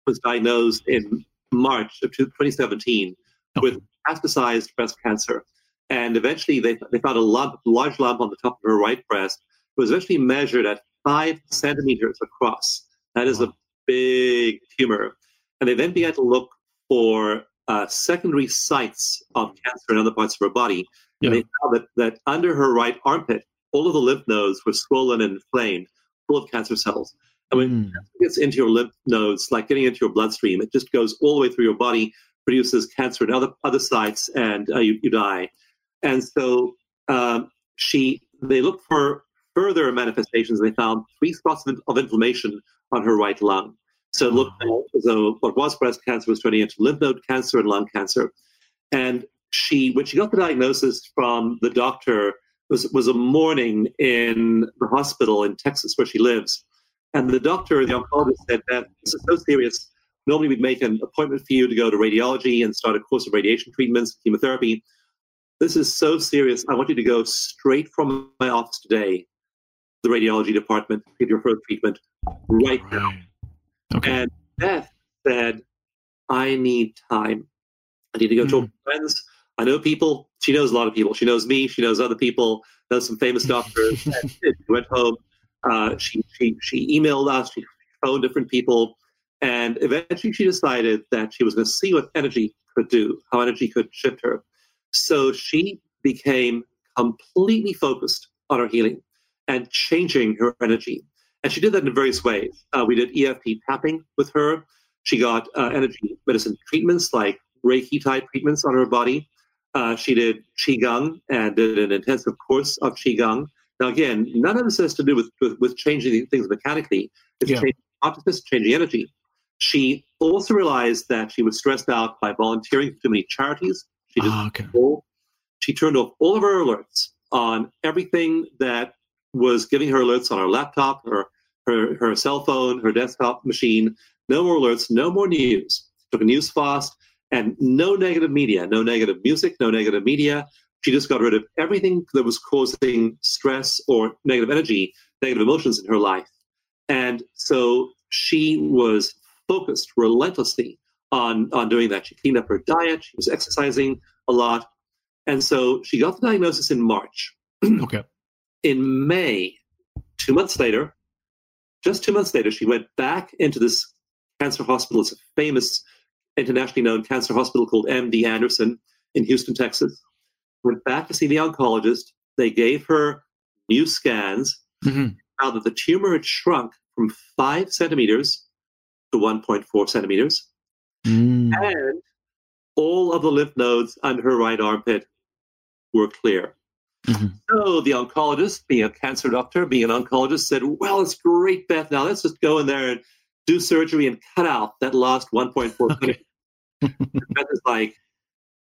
was diagnosed in March of 2017 okay. with metastasized breast cancer. And eventually they, they found a lump, large lump on the top of her right breast. It was eventually measured at five centimeters across. That is wow. Big tumor. And they then began to look for uh, secondary sites of cancer in other parts of her body. Yeah. And they found that, that under her right armpit, all of the lymph nodes were swollen and inflamed, full of cancer cells. And when mm. cancer gets into your lymph nodes, like getting into your bloodstream, it just goes all the way through your body, produces cancer in other other sites, and uh, you, you die. And so um, she, they looked for further manifestations. They found three spots of, of inflammation on her right lung. So it looked as though what was breast cancer was turning into lymph node cancer and lung cancer. And she, when she got the diagnosis from the doctor was was a morning in the hospital in Texas where she lives, and the doctor, the oncologist, said that this is so serious. Normally, we'd make an appointment for you to go to radiology and start a course of radiation treatments, chemotherapy. This is so serious. I want you to go straight from my office today, the radiology department, get your first treatment right now. Okay. And Beth said, I need time. I need to go talk to friends. I know people. She knows a lot of people. She knows me. She knows other people. Knows some famous *laughs* doctors. she went home. Uh, she, she she emailed us. She phoned different people, and eventually she decided that she was going to see what energy could do, how energy could shift her. So she became completely focused on her healing and changing her energy. And she did that in various ways. Uh, we did EFT tapping with her. She got uh, energy medicine treatments like Reiki type treatments on her body. Uh, she did Qigong and did an intensive course of Qigong. Now, again, none of this has to do with, with, with changing things mechanically. It's Yeah. changing consciousness, changing energy. She also realized that she was stressed out by volunteering for too many charities. She just Ah, okay. she turned off all of her alerts on everything that was giving her alerts on her laptop, her her, her cell phone, her desktop machine. No more alerts, no more news. Took a news fast and no negative media, no negative music, no negative media. She just got rid of everything that was causing stress or negative energy, negative emotions in her life. And so she was focused relentlessly on, on doing that. She cleaned up her diet, she was exercising a lot. And so she got the diagnosis in March. *clears throat* Okay. In May, two months later, just two months later, she went back into this cancer hospital. It's a famous, internationally known cancer hospital called MD Anderson in Houston, Texas. Went back to see the oncologist. They gave her new scans, Mhm. found that the tumor had shrunk from five centimeters to 1.4 centimeters Mm. and all of the lymph nodes under her right armpit were clear. Mhm. So the oncologist, being a cancer doctor, being an oncologist, said, Well, it's great, Beth. Now let's just go in there and do surgery and cut out that last 1.4 Okay. Beth is like,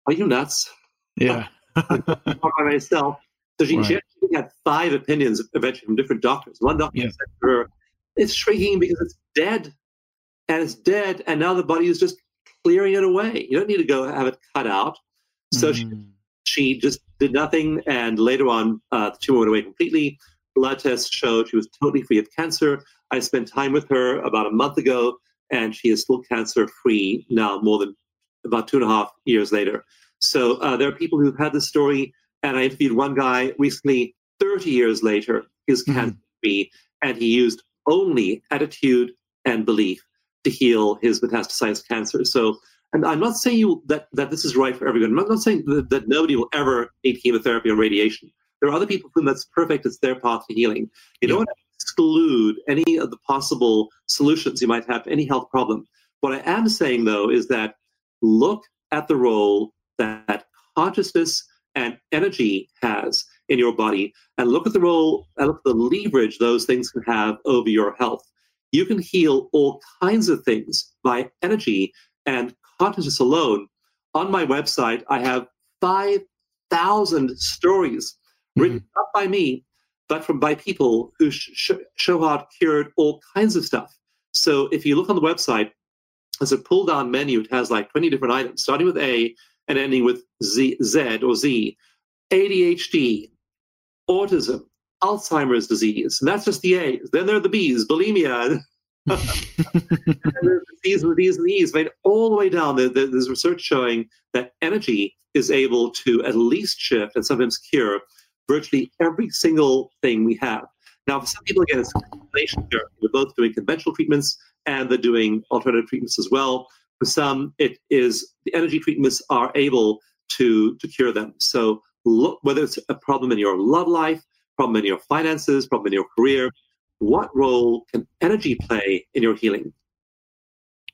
Are you nuts? Yeah. By myself. So she, she Right. actually had five opinions eventually from different doctors. One doctor Yeah. said to her, It's shrinking because it's dead. And it's dead. And now the body is just clearing it away. You don't need to go have it cut out. So Mm. she just did nothing. And later on, uh, the tumor went away completely. Blood tests showed she was totally free of cancer. I spent time with her about a month ago, and she is still cancer free now, more than about two and a half years later. So uh, there are people who've had this story, and I interviewed one guy recently, 30 years later, he's Mhm. cancer free, and he used only attitude and belief to heal his metastasized cancer. So and I'm not saying you, that, that this is right for everyone. I'm not saying that, that nobody will ever need chemotherapy or radiation. There are other people for whom that's perfect. It's their path to healing. You don't want to exclude any of the possible solutions you might have to any health problem. What I am saying, though, is that look at the role that consciousness and energy has in your body and look at the role and look at the leverage those things can have over your health. You can heal all kinds of things by energy and consciousness alone. On my website, I have 5,000 stories hmm. written not by me, but from by people who sh- show how it cured all kinds of stuff. So if you look on the website, there's a pull down menu. It has like 20 different items, starting with A and ending with Z, Z or Z. ADHD, autism, Alzheimer's disease. And that's just the A's. Then there are the B's, bulimia, *laughs* *laughs* and there's the C's and the and the Right all the way down, there, there- there's research showing that energy is able to at least shift and sometimes cure virtually every single thing we have. Now, for some people, again, it's combination therapy. They're both doing conventional treatments and they're doing alternative treatments as well. For some, it is the energy treatments are able to to cure them. So, look, whether it's a problem in your love life, problem in your finances, problem in your career, what role can energy play in your healing?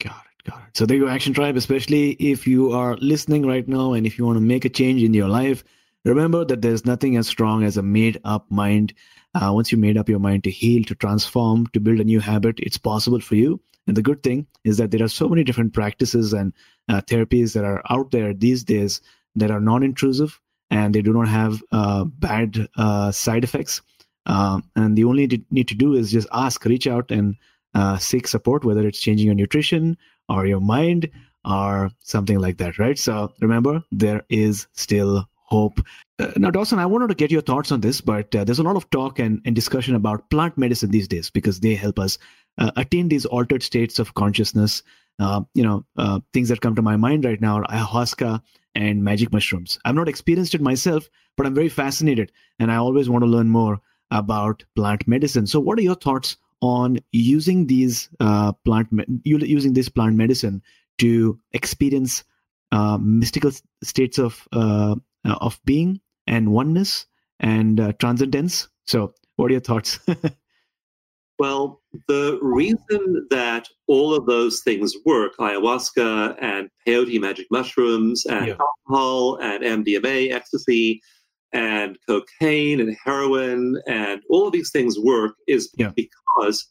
Got it. Got it. So there you go, Action Tribe. Especially if you are listening right now and if you want to make a change in your life, remember that there's nothing as strong as a made up mind. Uh, once you made up your mind to heal, to transform, to build a new habit, it's possible for you. And the good thing is that there are so many different practices and uh, therapies that are out there these days that are non intrusive and they do not have uh, bad uh, side effects. Um, and the only need to do is just ask, reach out, and uh, seek support, whether it's changing your nutrition or your mind or something like that, right? So remember, there is still hope. Uh, now, Dawson, I wanted to get your thoughts on this, but uh, there's a lot of talk and, and, discussion about plant medicine these days because they help us uh, attain these altered states of consciousness. Uh, you know, uh, things that come to my mind right now are ayahuasca and magic mushrooms. I've not experienced it myself, but I'm very fascinated, and I always want to learn more about plant medicine. So, what are your thoughts on using these uh, plant me- using this plant medicine to experience uh, mystical states of uh, of being and oneness and uh, transcendence. So, what are your thoughts? *laughs* well, the reason that all of those things work ayahuasca and peyote magic mushrooms and yeah. alcohol and MDMA, ecstasy, and cocaine and heroin and all of these things work is yeah. because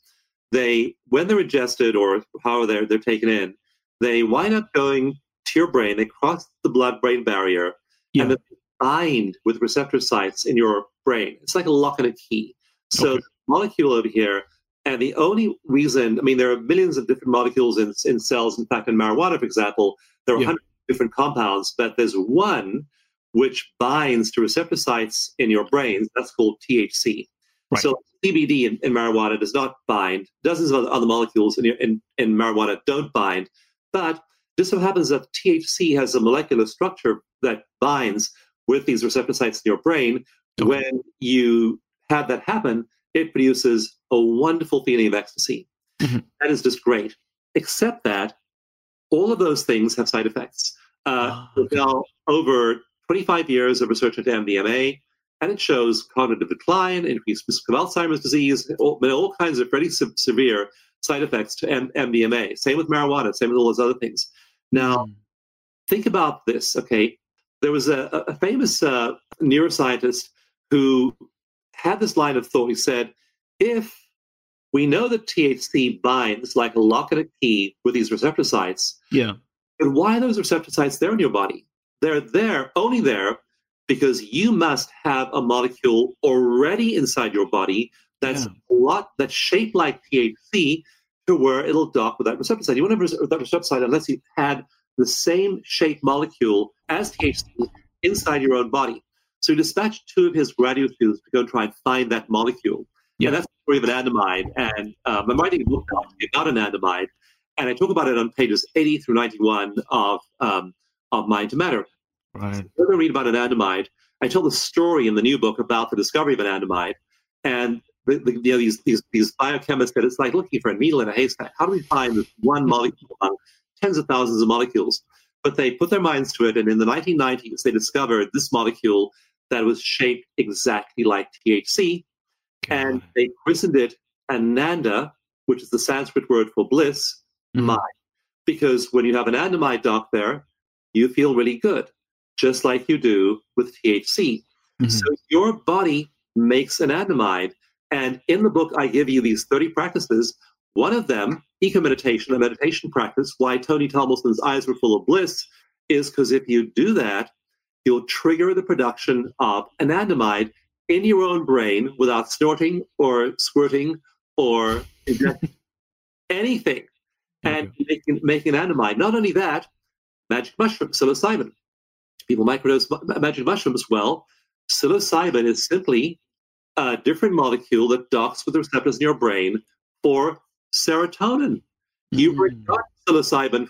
they, when they're ingested or how they're, they're taken in, they wind up going to your brain, they cross the blood brain barrier, yeah. and they bind with receptor sites in your brain. It's like a lock and a key. So okay. molecule over here, and the only reason, I mean, there are millions of different molecules in, in cells. In fact, in marijuana, for example, there are yeah. hundreds of different compounds, but there's one which binds to receptor sites in your brain. That's called THC. Right. So CBD in, in, marijuana does not bind. Dozens of other molecules in, in, in marijuana don't bind. But just so happens that THC has a molecular structure that binds with these receptor sites in your brain. Okay. When you have that happen, it produces a wonderful feeling of ecstasy. Mm-hmm. That is just great. Except that all of those things have side effects. Uh, oh, okay. Now, over 25 years of research into MDMA, and it shows cognitive decline, increased risk of Alzheimer's disease, all, all kinds of pretty se- severe side effects to M- MDMA. Same with marijuana, same with all those other things. Now, mm. think about this, okay? There was a, a famous uh, neuroscientist who had this line of thought. He said, if we know that THC binds like a lock and a key with these receptor sites, yeah. then why are those receptor sites there in your body? They're there, only there, because you must have a molecule already inside your body that's yeah. a lot that's shaped like THC to where it'll dock with that receptor site. You won't have that receptor site unless you've had the same shape molecule as THC inside your own body. So he dispatched two of his graduate students to go try and find that molecule. Yeah, and that's the story of anandamide. And um, I'm writing a book about anandamide, and I talk about it on pages 80 through 91 of um, of Mind to Matter. Right. So going to read about anandamide, I tell the story in the new book about the discovery of anandamide, and the, the, you know these, these these biochemists that it's like looking for a needle in a haystack. How do we find this one *laughs* molecule among tens of thousands of molecules. But they put their minds to it, and in the 1990s, they discovered this molecule that was shaped exactly like THC, and they christened it Ananda, which is the Sanskrit word for bliss, mm-hmm. mind. Because when you have an anandamide dock there, you feel really good, just like you do with THC. Mm-hmm. So your body makes an anandamide. And in the book, I give you these 30 practices. One of them eco meditation, a meditation practice, why Tony Tomlinson's eyes were full of bliss is because if you do that, you'll trigger the production of anandamide in your own brain without snorting or squirting or *laughs* anything. And making, making anandamide. Not only that, magic mushroom, psilocybin. People microdose magic mushrooms. Well, psilocybin is simply a different molecule that docks with the receptors in your brain for serotonin. You've mm. got psilocybin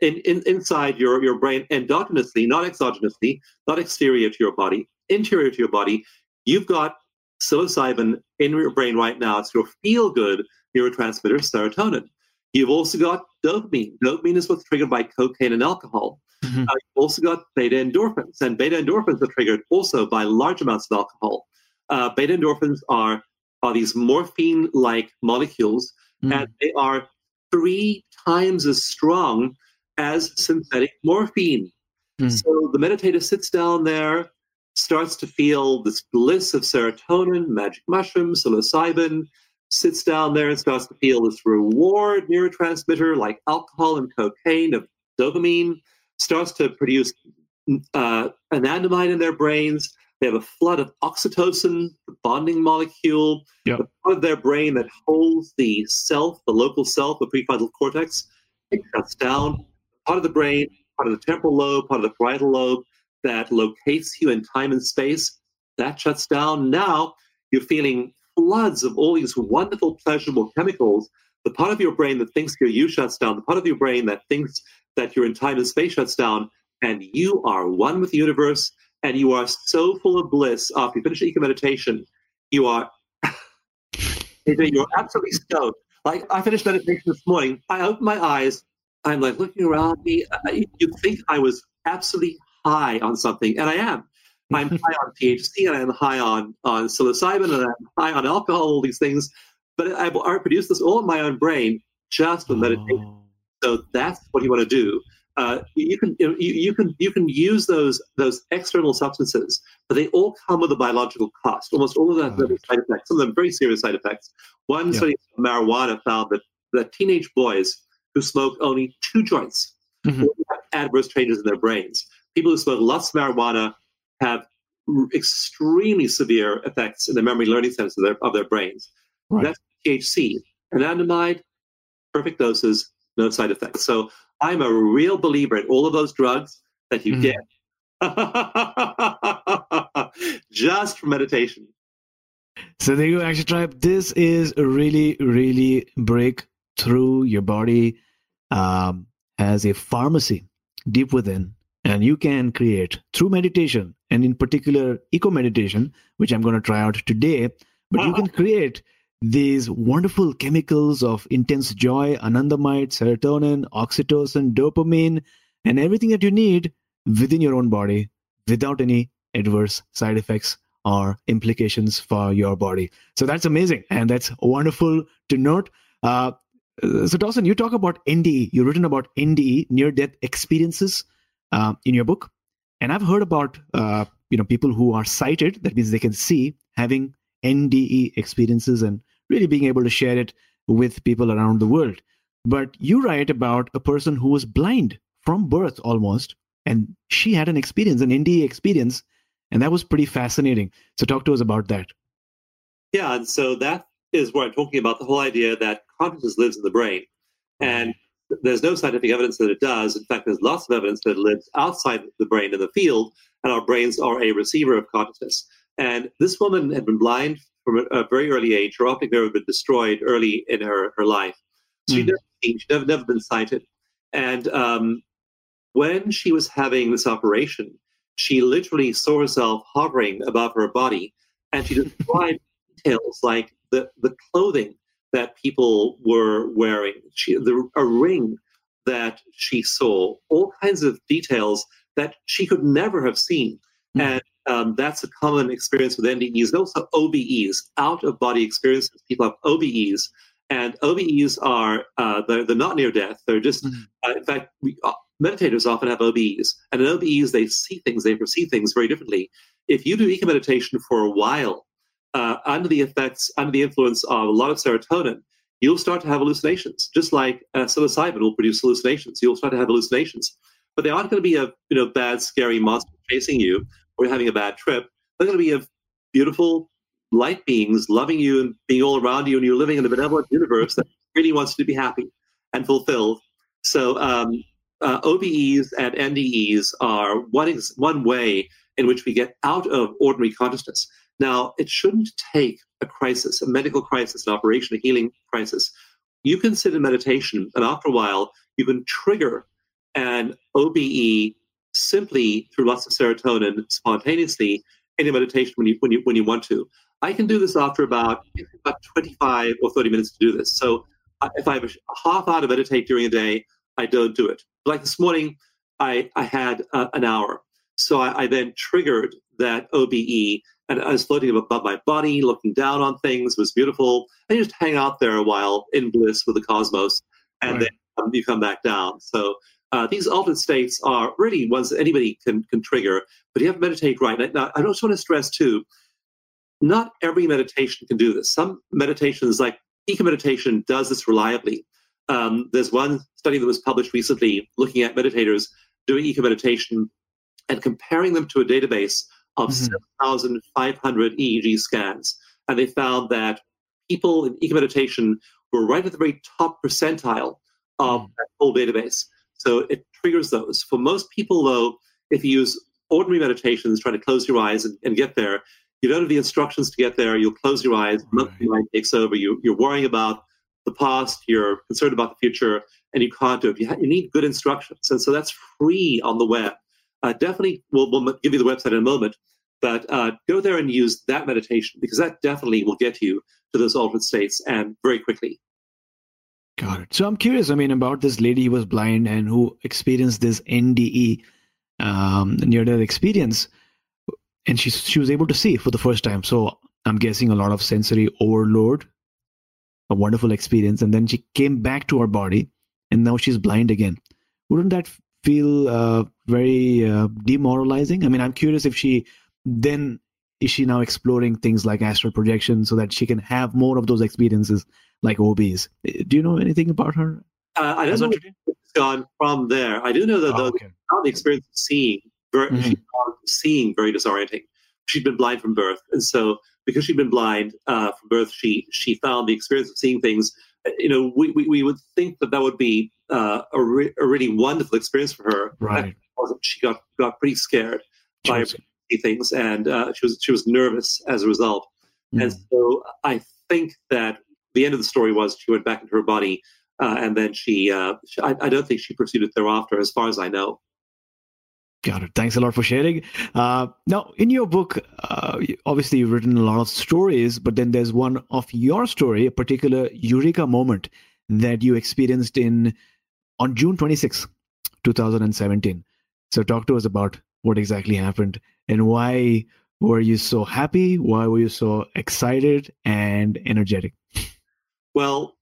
in, in, inside your, your brain endogenously, not exogenously, not exterior to your body, interior to your body. You've got psilocybin in your brain right now. It's your feel good neurotransmitter, serotonin. You've also got dopamine. Dopamine is what's triggered by cocaine and alcohol. Mm-hmm. Uh, you've also got beta endorphins, and beta endorphins are triggered also by large amounts of alcohol. Uh, beta endorphins are, are these morphine like molecules mm. and they are three times as strong as synthetic morphine. Mm. So the meditator sits down there, starts to feel this bliss of serotonin, magic mushrooms, psilocybin, sits down there and starts to feel this reward neurotransmitter like alcohol and cocaine of dopamine, starts to produce uh, anandamide in their brains. They have a flood of oxytocin, the bonding molecule, Yep. the part of their brain that holds the self, the local self, the prefrontal cortex. It shuts down. Part of the brain, part of the temporal lobe, part of the parietal lobe that locates you in time and space, that shuts down. Now you're feeling floods of all these wonderful, pleasurable chemicals. The part of your brain that thinks you're you shuts down. The part of your brain that thinks that you're in time and space shuts down. And you are one with the universe. And you are so full of bliss after you finish eco meditation. You are *laughs* you're absolutely stoked. Like I finished meditation this morning. I opened my eyes. I'm like looking around me. I- You think I was absolutely high on something, and I am. I'm high on THC, and I'm high on on psilocybin, and I'm high on alcohol. All these things, but I, I produced this all in my own brain just with meditation. Oh. So that's what you want to do. Uh, you can you, you can you can use those those external substances, but they all come with a biological cost. Almost all of them have Right. side effects. Some of them very serious side effects. One Yeah. study of marijuana found that that teenage boys who smoke only two joints Mhm. have adverse changes in their brains. People who smoke lots of marijuana have r- extremely severe effects in the memory learning centers of their, of their brains. Right. That's THC. Anandamide, perfect doses, no side effects. So I'm a real believer in all of those drugs that you Mhm. get *laughs* just for meditation. So there you go, Action Tribe. This is a really, really break through your body um, as a pharmacy deep within. And you can create through meditation, and in particular, eco meditation, which I'm going to try out today. But you can create these wonderful chemicals of intense joy, anandamide, serotonin, oxytocin, dopamine, and everything that you need within your own body without any adverse side effects or implications for your body. So that's amazing. And that's wonderful to note. Uh, so, Dawson, you talk about NDE. You've written about NDE, near death experiences, uh, in your book. And I've heard about uh, you know people who are sighted, that means they can see, having NDE experiences and really being able to share it with people around the world. But you write about a person who was blind from birth almost, and she had an experience, an NDE experience, and that was pretty fascinating. So talk to us about that. Yeah, and so that is where I'm talking about the whole idea that consciousness lives in the brain. And there's no scientific evidence that it does. In fact, there's lots of evidence that it lives outside the brain in the field, and our brains are a receiver of consciousness. And this woman had been blind from a, very early age. Her optic nerve had been destroyed early in her, her life. She'd Mm. never seen, she'd never, never been sighted. And um, when she was having this operation, she literally saw herself hovering above her body, and she described *laughs* details like the, the clothing that people were wearing, she, the, a ring that she saw, all kinds of details that she could never have seen. Mm. And um, that's a common experience with NDEs and also OBEs, out of body experiences. People have OBEs, and OBEs are uh, they're, they're not near death. They're just, Mhm. uh, in fact, we, uh, meditators often have OBEs, and in OBEs they see things, they perceive things very differently. If you do eco meditation for a while, uh, under the effects, under the influence of a lot of serotonin, you'll start to have hallucinations. Just like uh, psilocybin will produce hallucinations, you'll start to have hallucinations. But they aren't going to be a you know bad, scary monster chasing you or having a bad trip. They're going to be of beautiful light beings loving you and being all around you, and you're living in a benevolent universe that really wants you to be happy and fulfilled. So um, uh, OBEs and NDEs are one ex- one way in which we get out of ordinary consciousness. Now, it shouldn't take a crisis, a medical crisis, an operation, a healing crisis. You can sit in meditation, and after a while, you can trigger an OBE simply through lots of serotonin spontaneously in your meditation when you when you when you want to. I can do this after about about 25 or 30 minutes to do this. So uh, if I have a half hour to meditate during a day, I don't do it. Like this morning, I I had uh, an hour, so I, I then triggered that OBE, and I was floating above my body, looking down on things. It was beautiful. And you just hang out there a while in bliss with the cosmos, and Right. then um, you come back down. So uh, these altered states are really ones that anybody can can trigger, but you have to meditate right. Now, I just want to stress too, not every meditation can do this. Some meditations, like eco meditation, does this reliably. Um, there's one study that was published recently looking at meditators doing eco meditation and comparing them to a database of Mhm. 7,500 EEG scans. And they found that people in eco meditation were right at the very top percentile of Mm. that whole database. So it triggers those. For most people, though, if you use ordinary meditations, try to close your eyes and, and get there, you don't have the instructions to get there. You'll close your eyes, monkey mind takes over. You, you're worrying about the past, you're concerned about the future, and you can't do it. You, ha- you need good instructions. And so that's free on the web. Uh, definitely, we'll, we'll give you the website in a moment, but uh, go there and use that meditation because that definitely will get you to those altered states and very quickly. Got it. So I'm curious, I mean, about this lady who was blind and who experienced this NDE, um, near death experience, and she she was able to see for the first time. So I'm guessing a lot of sensory overload, a wonderful experience, and then she came back to her body, and now she's blind again. Wouldn't that feel uh, very uh, demoralizing? I mean, I'm curious if she then is she now exploring things like astral projection so that she can have more of those experiences like OBs. Do you know anything about her? Uh, I don't know of where today? it's gone from there. I do know that Oh, the, okay. the experience of seeing very, Mhm. she seeing very disorienting. She'd been blind from birth, and so because she'd been blind uh, from birth, she she found the experience of seeing things. uh, You know, we, we, we would think that that would be uh, a, re- a really wonderful experience for her. Right. She got got pretty scared She by was- things, and uh, she was she was nervous as a result. And Mm. so I think that the end of the story was she went back into her body, uh, and then she, uh, she I, I don't think she pursued it thereafter, as far as I know. Got it. Thanks a lot for sharing. Uh, now, in your book, uh, obviously you've written a lot of stories, but then there's one of your story, a particular eureka moment that you experienced in on June 26, 2017. So, talk to us about what exactly happened and why were you so happy? Why were you so excited and energetic? Well,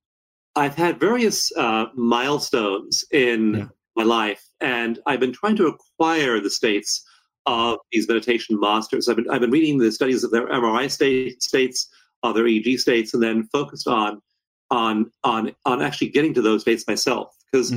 I've had various uh, milestones in Yeah. my life, and I've been trying to acquire the states of these meditation masters. I've been I've been reading the studies of their MRI state, states, of their EEG states, and then focused on on on on actually getting to those states myself because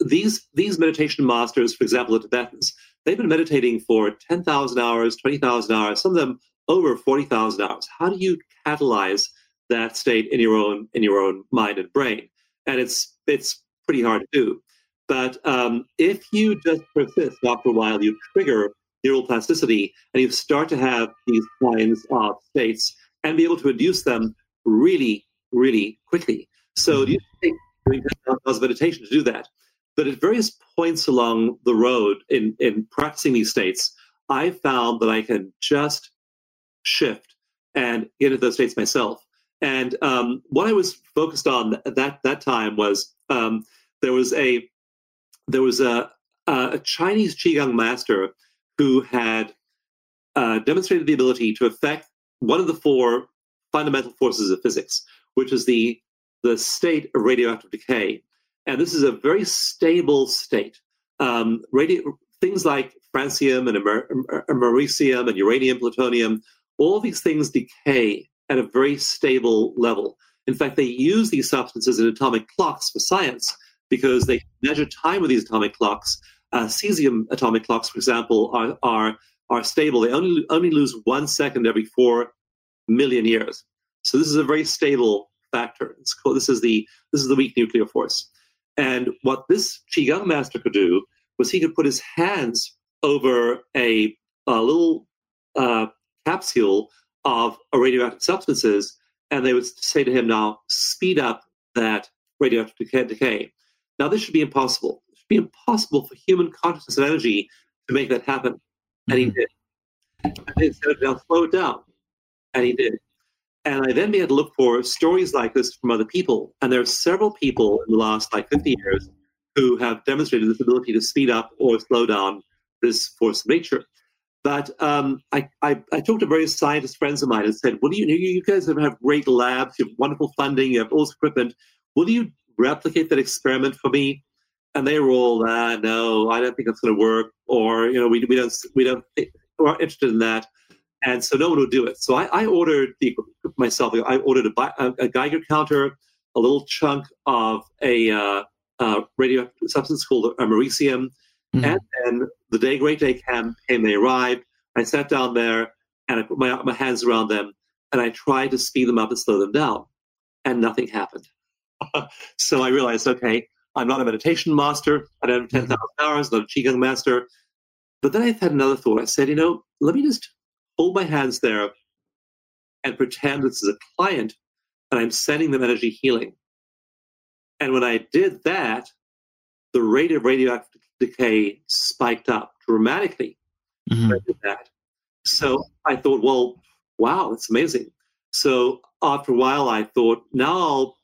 these these meditation masters, for example, the Tibetans, they've been meditating for ten thousand hours, twenty thousand hours, some of them over forty thousand hours. How do you catalyze that state in your own in your own mind and brain? And it's it's pretty hard to do. But um, if you just persist, after a while, you trigger neural plasticity, and you start to have these kinds of states and be able to induce them really, really quickly. So Mhm. you take doing 10,000 meditation to do that. But at various points along the road in, in practicing these states, I found that I can just shift and get into those states myself. And um, what I was focused on at that that time was um, there was a there was a a Chinese qigong master who had uh, demonstrated the ability to affect one of the four fundamental forces of physics, which is the the state of radioactive decay. And this is a very stable state. Um, radio, things like francium and amer- amer- americium and uranium, plutonium, all these things decay at a very stable level. In fact, they use these substances in atomic clocks for science because they measure time with these atomic clocks. Uh, cesium atomic clocks, for example, are, are, are stable. They only, only lose one second every four million years. So this is a very stable factor. It's called, this is the this is the weak nuclear force. And what this qigong master could do was he could put his hands over a, a little uh, capsule of radioactive substances, and they would say to him, "Now speed up that radioactive decay." Now this should be impossible. It should be impossible for human consciousness and energy to make that happen, and he Mhm. did. And they said, "Now slow it down," and he did. And I then began to look for stories like this from other people. And there are several people in the last like 50 years who have demonstrated this ability to speed up or slow down this force of nature. But um, I, I, I talked to various scientist friends of mine and said, "What do you? You guys have great labs, you have wonderful funding, you have all this equipment. Will you replicate that experiment for me?" And they were all, ah, "No, I don't think that's going to work," or you know, we, we don't we don't we're not interested in that and so no one would do it. So I, I ordered the myself. I ordered a, a, a Geiger counter, a little chunk of a uh, uh, radioactive substance called americium, Mm-hmm. And then the day, great day came, came, they arrived. I sat down there and I put my, my hands around them and I tried to speed them up and slow them down. And nothing happened. *laughs* so I realized, okay, I'm not a meditation master. I don't have 10,000 mm-hmm. hours, not a Qigong master. But then I had another thought. I said, you know, let me just hold my hands there and pretend this is a client and I'm sending them energy healing. And when I did that, the rate of radioactive decay spiked up dramatically. Mm-hmm. I did that. So I thought, well, wow, that's amazing. So after a while, I thought, now I'll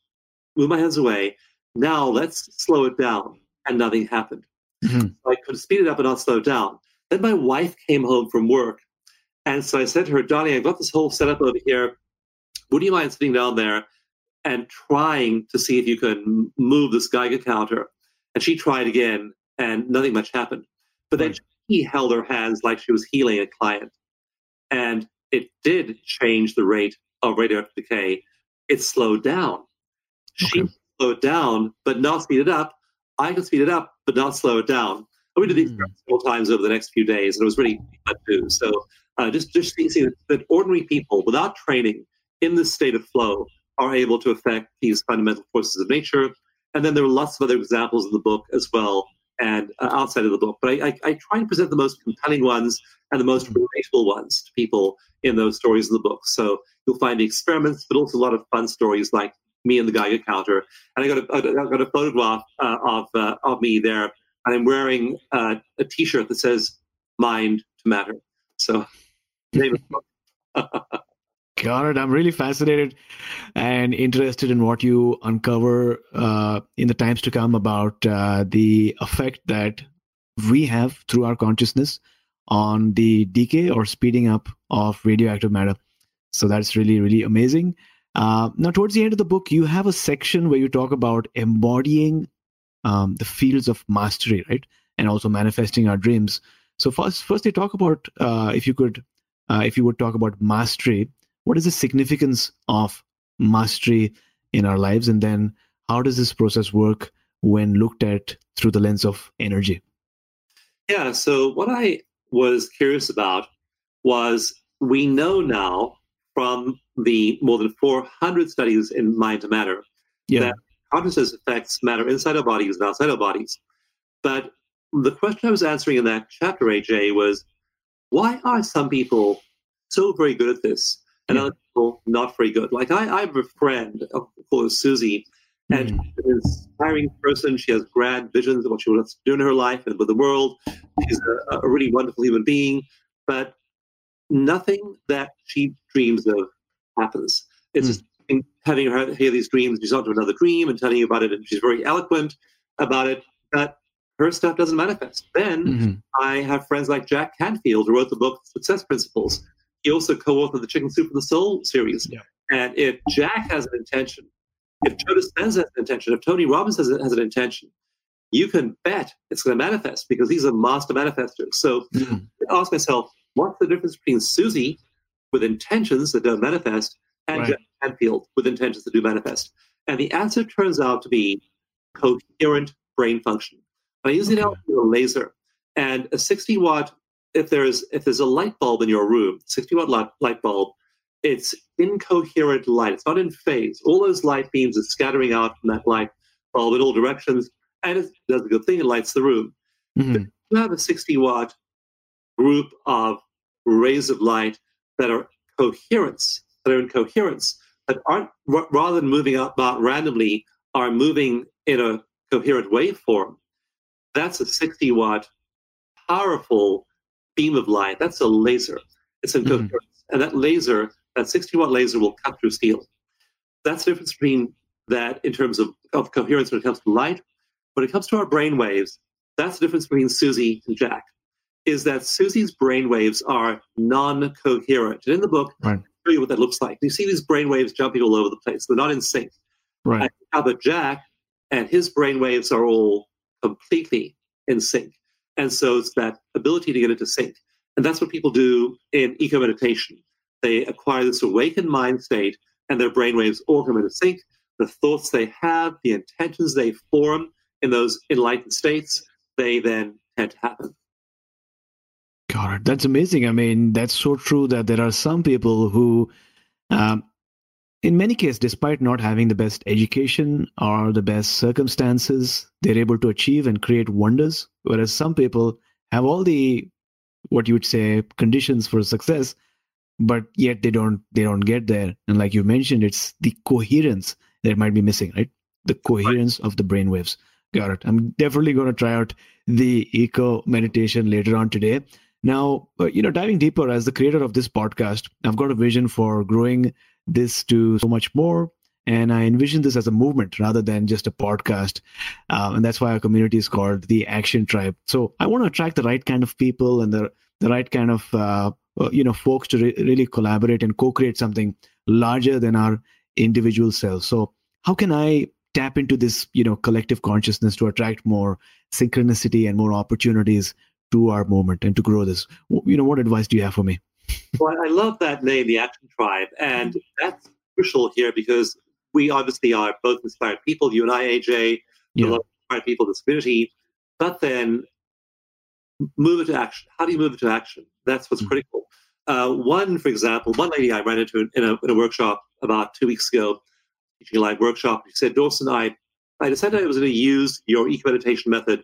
move my hands away. Now let's slow it down. And nothing happened. Mm-hmm. I could speed it up and not slow it down. Then my wife came home from work. And so I said to her, Donnie, I've got this whole setup over here. Would you mind sitting down there and trying to see if you can move this Geiger counter? And she tried again, and nothing much happened. But then he held her hands like she was healing a client. And it did change the rate of radioactive decay. It slowed down. She slowed down, but not speed it up. I can speed it up, but not slow it down. And we did these mm. several times over the next few days, and it was really fun too. So uh, just just seeing that ordinary people, without training, in this state of flow, are able to affect these fundamental forces of nature. And then there are lots of other examples in the book as well, and uh, outside of the book. But I, I, I, try and present the most compelling ones and the most relatable ones to people in those stories in the book. So you'll find the experiments, but also a lot of fun stories like me and the Geiger counter. And I got a, I got a photograph uh, of, uh, of me there, and I'm wearing uh, a t shirt that says Mind to Matter. So, *laughs* Got it. I'm really fascinated and interested in what you uncover uh, in the times to come about uh, the effect that we have through our consciousness on the decay or speeding up of radioactive matter. So that's really, really amazing. Uh, now, towards the end of the book, you have a section where you talk about embodying um, the fields of mastery, right? And also manifesting our dreams. So first, first they talk about uh, if you could, uh, if you would talk about mastery, what is the significance of mastery in our lives, and then how does this process work when looked at through the lens of energy? Yeah. So what I was curious about was we know now from the more than 400 studies in mind to matter yeah. that consciousness affects matter inside our bodies and outside our bodies. But the question I was answering in that chapter, AJ, was why are some people so very good at this and yeah. other people not very good? Like I, I have a friend called Susie, and mm. she's an inspiring person. She has grand visions of what she wants to do in her life and with the world. She's a, a really wonderful human being, but nothing that she dreams of happens. It's mm. just having her hear these dreams. She's on to another dream and telling you about it, and she's very eloquent about it. But her stuff doesn't manifest. Then mm-hmm. I have friends like Jack Canfield, who wrote the book Success Principles. He also co-authored the Chicken Soup for the Soul series. Yeah. And if Jack has an intention, if Joe Dispenza has an intention, if Tony Robbins has, has an intention, you can bet it's going to manifest because these are master manifester. So mm-hmm. I ask myself, what's the difference between Susie with intentions that don't manifest and right. Jack Canfield with intentions that do manifest? And the answer turns out to be coherent brain function. I use okay. the a laser, and a 60 watt. If there's if there's a light bulb in your room, 60 watt light, light bulb, it's incoherent light. It's not in phase. All those light beams are scattering out from that light bulb in all directions, and it does a good thing. It lights the room. Mm-hmm. you have a 60 watt group of rays of light that are coherence, that are in coherence, that aren't rather than moving about randomly, are moving in a coherent waveform. That's a 60 watt powerful beam of light. That's a laser. It's in mm-hmm. And that laser, that 60 watt laser will cut through steel. That's the difference between that in terms of, of coherence when it comes to light. When it comes to our brain waves, that's the difference between Susie and Jack is that Susie's brain waves are non-coherent. And in the book, right. I show you what that looks like. You see these brain waves jumping all over the place. They're not in sync. Right. But Jack and his brain waves are all completely in sync. And so it's that ability to get into sync. And that's what people do in eco meditation. They acquire this awakened mind state and their brain waves all come into sync. The thoughts they have, the intentions they form in those enlightened states, they then tend to happen. God, that's amazing. I mean, that's so true that there are some people who, um, in many cases, despite not having the best education or the best circumstances, they're able to achieve and create wonders. Whereas some people have all the, what you would say, conditions for success, but yet they don't they don't get there. And like you mentioned, it's the coherence that might be missing, right? The coherence right. of the brain waves. Got it. I'm definitely going to try out the eco meditation later on today. Now, uh, you know, diving deeper as the creator of this podcast, I've got a vision for growing this to so much more. And I envision this as a movement rather than just a podcast. Uh, and that's why our community is called the Action Tribe. So I want to attract the right kind of people and the, the right kind of, uh, uh you know, folks to re- really collaborate and co-create something larger than our individual selves. So how can I tap into this, you know, collective consciousness to attract more synchronicity and more opportunities to our movement and to grow this. You know, what advice do you have for me? Well, I love that name, the Action Tribe, and that's crucial here because we obviously are both inspired people. You and I, AJ, yeah. inspired people in this community. But then, move it to action. How do you move it to action? That's what's mm-hmm. critical. Uh, one, for example, one lady I ran into in a, in a workshop about two weeks ago, teaching a live workshop. She said, "Dawson, I I decided I was going to use your eco meditation method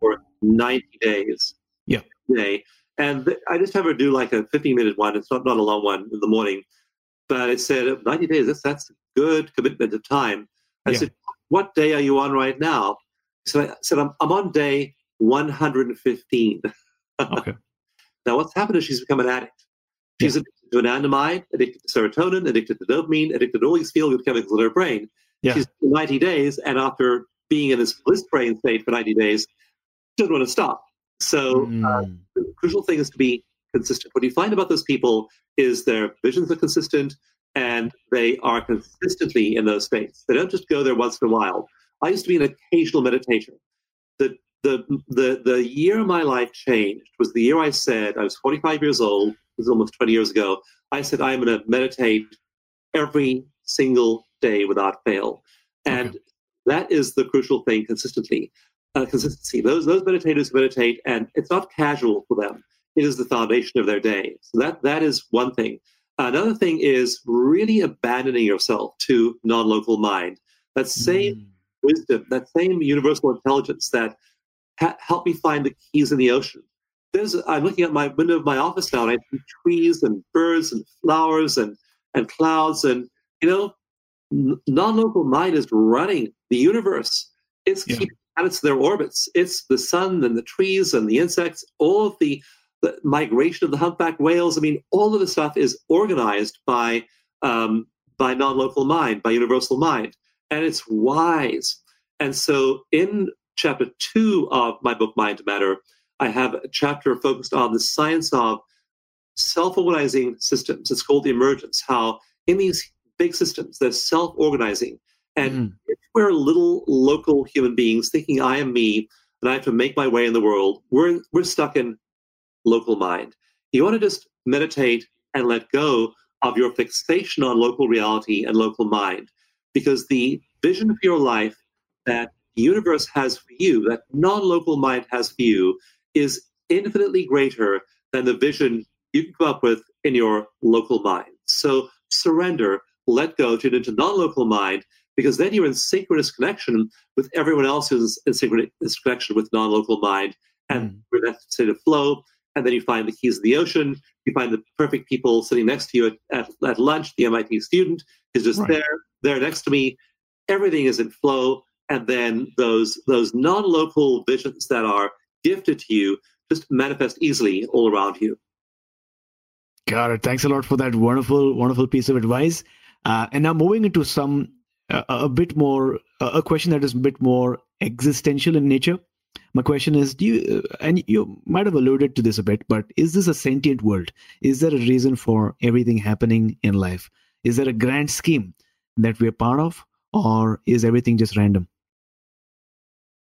for 90 days yeah. day. And I just have her do like a 15 minute one. It's not, not a long one in the morning. But it said 90 days, that's, that's good commitment of time. I yeah. said, What day are you on right now? So I said, I'm, I'm on day 115. Okay. *laughs* now, what's happened is she's become an addict. She's yeah. addicted to anandamide, addicted to serotonin, addicted to dopamine, addicted to all these feel good chemicals in her brain. Yeah. She's 90 days, and after being in this bliss brain state for 90 days, doesn't want to stop. So mm. uh, the crucial thing is to be consistent. What you find about those people is their visions are consistent and they are consistently in those states. They don't just go there once in a while. I used to be an occasional meditator. The, the, the, the year my life changed was the year I said, I was 45 years old, this was almost 20 years ago. I said, I'm going to meditate every single day without fail. And okay. that is the crucial thing consistently uh, consistency. Those those meditators meditate, and it's not casual for them. It is the foundation of their day. So that that is one thing. Another thing is really abandoning yourself to non-local mind. That same mm. wisdom, that same universal intelligence that ha- helped me find the keys in the ocean. There's, I'm looking at my window of my office now, and I see trees and birds and flowers and and clouds, and you know, non-local mind is running the universe. It's yeah. keeping in their orbits. It's the sun and the trees and the insects, all of the, the migration of the humpback whales. I mean, all of the stuff is organized by um, by non-local mind, by universal mind, and it's wise. And so, in chapter two of my book, Mind to Matter, I have a chapter focused on the science of self-organizing systems. It's called the emergence. How in these big systems, they're self-organizing and mm. if we're little local human beings thinking I am me and I have to make my way in the world, we're, we're stuck in local mind. You want to just meditate and let go of your fixation on local reality and local mind because the vision for your life that the universe has for you, that non local mind has for you, is infinitely greater than the vision you can come up with in your local mind. So surrender, let go, tune into non local mind, because then you're in synchronous connection with everyone else who's in synchronous connection with non-local mind, and mm. we're in that state of flow. And then you find the keys of the ocean. You find the perfect people sitting next to you at, at, at lunch. The MIT student is just right. there, there next to me. Everything is in flow, and then those those non-local visions that are gifted to you just manifest easily all around you. Got it. Thanks a lot for that wonderful, wonderful piece of advice. Uh, and now moving into some a, a bit more a question that is a bit more existential in nature. My question is do you uh, and you might have alluded to this a bit but is this a sentient world? Is there a reason for everything happening in life? Is there a grand scheme that we're part of or is everything just random?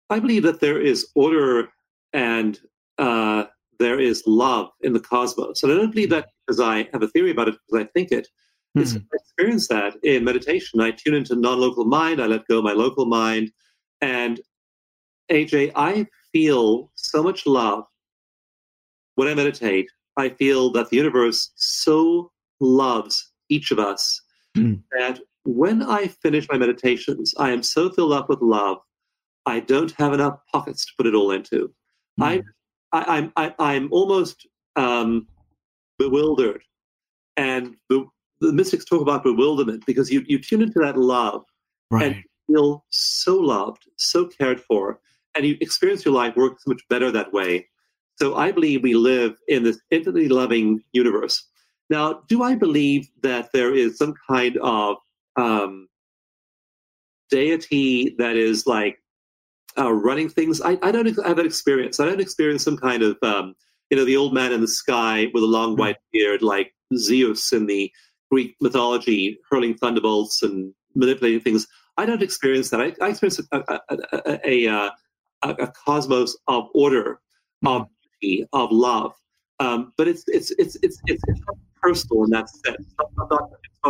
I believe that there is order and uh, there is love in the cosmos. And i don't believe that because i have a theory about it because i think it Mm-hmm. I experience that in meditation. I tune into non-local mind. I let go of my local mind, and AJ, I feel so much love when I meditate. I feel that the universe so loves each of us Mm. that when I finish my meditations, I am so filled up with love, I don't have enough pockets to put it all into. I, I, I'm, I, I'm almost um, bewildered, and the, the mystics talk about bewilderment because you you tune into that love Right. feel so loved, so cared for, and you experience your life work so much better that way. So I believe we live in this infinitely loving universe. Now, do I believe that there is some kind of um, deity that is like uh, running things? I, I don't have that experience. I don't experience some kind of, um, you know, the old man in the sky with a long white beard, like Zeus in the Greek mythology, hurling thunderbolts and manipulating things. I don't experience that. I, I experience a, a, a, a, a, a cosmos of order, of beauty, of love. Um, but it's it's it's it's it's, personal in that sense. Not not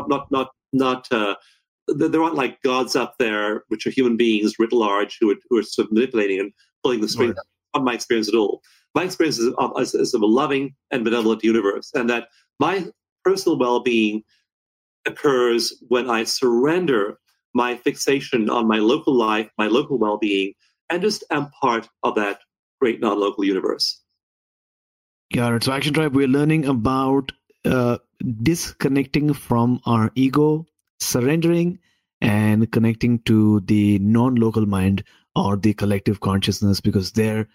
not not not, uh, there there aren't like gods up there, which are human beings writ large, who are who are sort of manipulating and pulling the strings. Right. Not my experience at all. My experience is of, is, is of a loving and benevolent universe, and that my personal well-being occurs when I surrender my fixation on my local life, my local well-being, and just am part of that great non-local universe. Got it. So, Action Tribe, we're learning about uh, disconnecting from our ego, surrendering, and connecting to the non local mind or the collective consciousness because there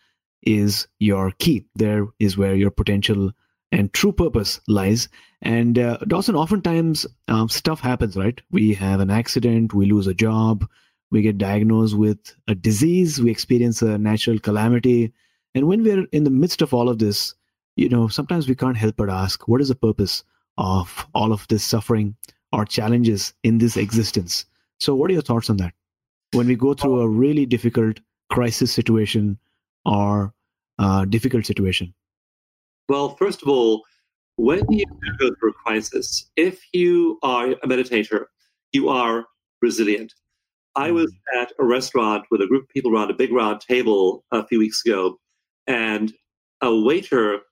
is your key. There is where your potential and true purpose lies. And uh, Dawson, oftentimes um, stuff happens, right? We have an accident, we lose a job, we get diagnosed with a disease, we experience a natural calamity. And when we're in the midst of all of this, you know, sometimes we can't help but ask, what is the purpose of all of this suffering or challenges in this existence? So, what are your thoughts on that? When we go through a really difficult crisis situation or uh, difficult situation? Well, first of all, when you go through a crisis, if you are a meditator, you are resilient. I hmm. was at a restaurant with a group of people around a big round table a few weeks ago, and a waiter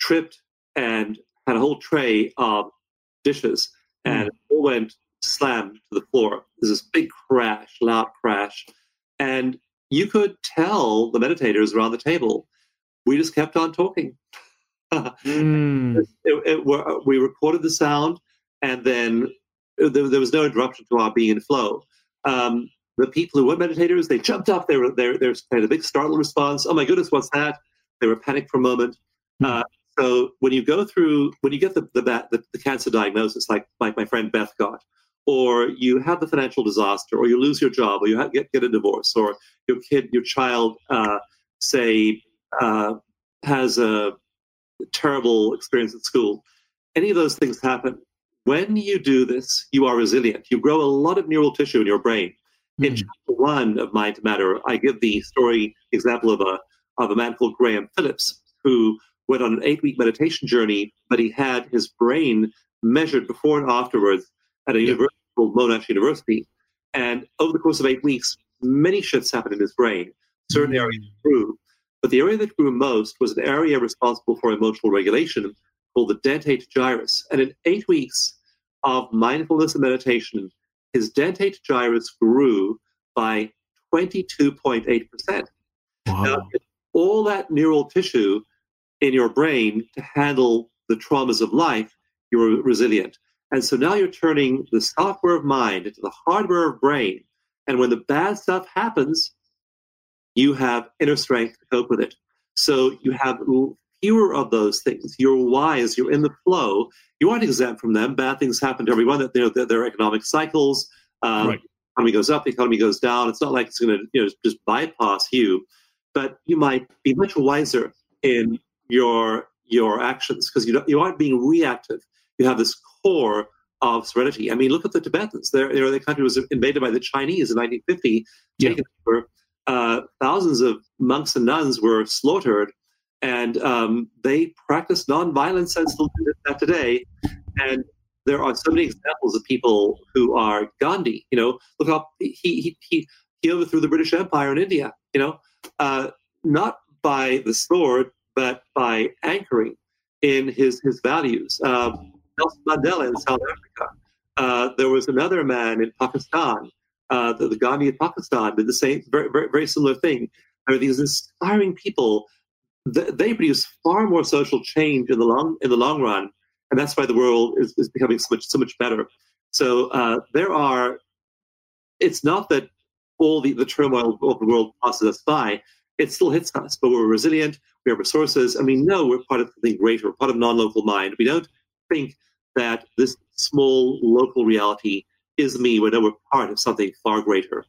tripped and had a whole tray of dishes, hmm. and it all went slammed to the floor. There's this big crash, loud crash, and you could tell the meditators around the table. We just kept on talking. Mm. *laughs* it, it, we're- recorded the sound, and then there, there was no interruption to our being in flow. Um, the people who were meditators, they jumped up. They were they, they had a big startled response. Oh my goodness, what's that? They were panicked for a moment. Uh, so when you go through, when you get the the, the the cancer diagnosis, like like my friend Beth got, or you have the financial disaster, or you lose your job, or you have, get get a divorce, or your kid, your child, uh, say, uh, has a terrible experience at school. Any of those things happen. When you do this, you are resilient. You grow a lot of neural tissue in your brain. In Mm. chapter one of Mind to Matter, I give the story example of a of a man called Graham Phillips who went on an eight week meditation journey, but he had his brain measured before and afterwards at a Yeah. university called Monash University. And over the course of eight weeks, many shifts happened in his brain. Certain Mm. areas grew, but the area that grew most was an area responsible for emotional regulation called the dentate gyrus. And in eight weeks of mindfulness and meditation, his dentate gyrus grew by 22.8%. Now, all that neural tissue in your brain to handle the traumas of life, you're resilient. And so now you're turning the software of mind into the hardware of brain. And when the bad stuff happens, you have inner strength to cope with it. So you have fewer of those things. You're wise. You're in the flow. You aren't exempt from them. Bad things happen to everyone. That they're, they're, they're economic cycles. Um, Right. Economy goes up. The economy goes down. It's not like it's going to you know just bypass you, but you might be much wiser in your your actions because you don't, you aren't being reactive. You have this core of serenity. I mean, look at the Tibetans. Their their, their country was invaded by the Chinese in 1950. Yeah. Taken over. Uh, thousands of monks and nuns were slaughtered, and um, they practice nonviolence still do that today. And there are so many examples of people who are Gandhi. You know, look how he he he, he overthrew the British Empire in India. You know, uh, not by the sword, but by anchoring in his, his values. Um, Nelson Mandela in South Africa. Uh, there was another man in Pakistan, uh, the, the Gandhi of Pakistan, did the same, very, very, very similar thing. There are these inspiring people. they produce far more social change in the long in the long run, and that's why the world is, is becoming so much so much better. So uh, there are. It's not that all the, the turmoil of the world passes us by. It still hits us, but we're resilient. We have resources, and we know we're part of something greater. Part of non-local mind. We don't think that this small local reality is me. when we're part of something far greater.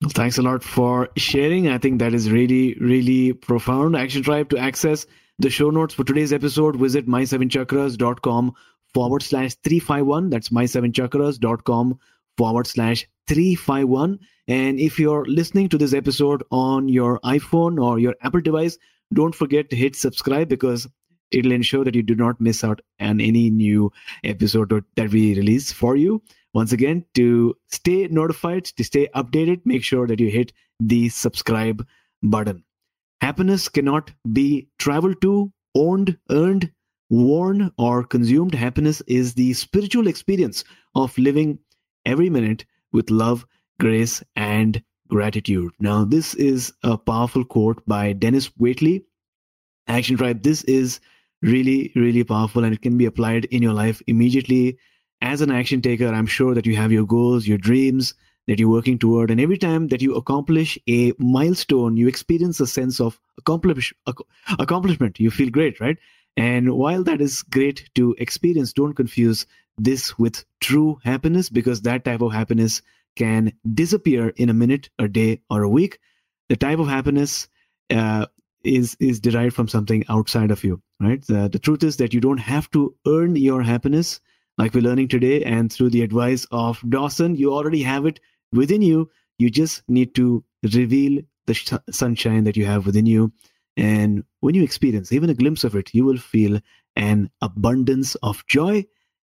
Well, thanks a lot for sharing. I think that is really, really profound. Action Tribe to access the show notes for today's episode, visit my7chakras.com forward slash 351. That's my7chakras.com forward slash 351. And if you're listening to this episode on your iPhone or your Apple device, don't forget to hit subscribe because it'll ensure that you do not miss out on any new episode that we release for you. Once again, to stay notified, to stay updated, make sure that you hit the subscribe button. Happiness cannot be traveled to, owned, earned, worn, or consumed. Happiness is the spiritual experience of living every minute with love, grace, and gratitude. Now, this is a powerful quote by Dennis Waitley. Action Tribe, this is really, really powerful and it can be applied in your life immediately. As an action taker, I'm sure that you have your goals, your dreams that you're working toward. And every time that you accomplish a milestone, you experience a sense of accomplish, accomplishment. You feel great, right? And while that is great to experience, don't confuse this with true happiness because that type of happiness can disappear in a minute, a day, or a week. The type of happiness uh, is is derived from something outside of you right? The, the truth is that you don't have to earn your happiness like we're learning today and through the advice of dawson you already have it within you. You just need to reveal the sh- sunshine that you have within you. And when you experience even a glimpse of it you will feel an abundance of joy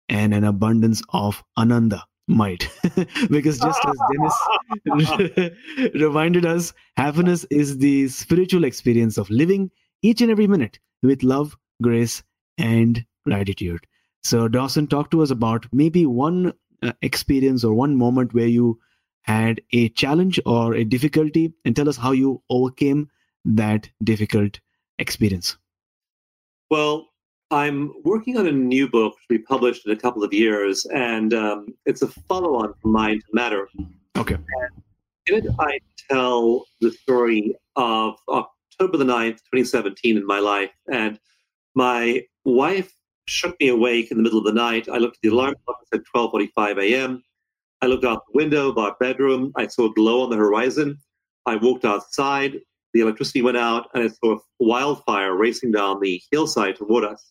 and an abundance of ananda might. *laughs* Because just as dennis *laughs* reminded us happiness is the spiritual experience of living each and every minute with love grace and gratitude. So dawson talk to us about maybe one uh, experience or one moment where you had a challenge or a difficulty and tell us how you overcame that difficult experience. Well I'm working on a new book to be published in a couple of years, and um, it's a follow on from Mind to Matter. Okay. And in it, I tell the story of October the 9th, 2017, in my life. And my wife shook me awake in the middle of the night. I looked at the alarm clock, it said 12.45 a.m. I looked out the window of our bedroom. I saw a glow on the horizon. I walked outside. The electricity went out, and I saw a wildfire racing down the hillside toward us.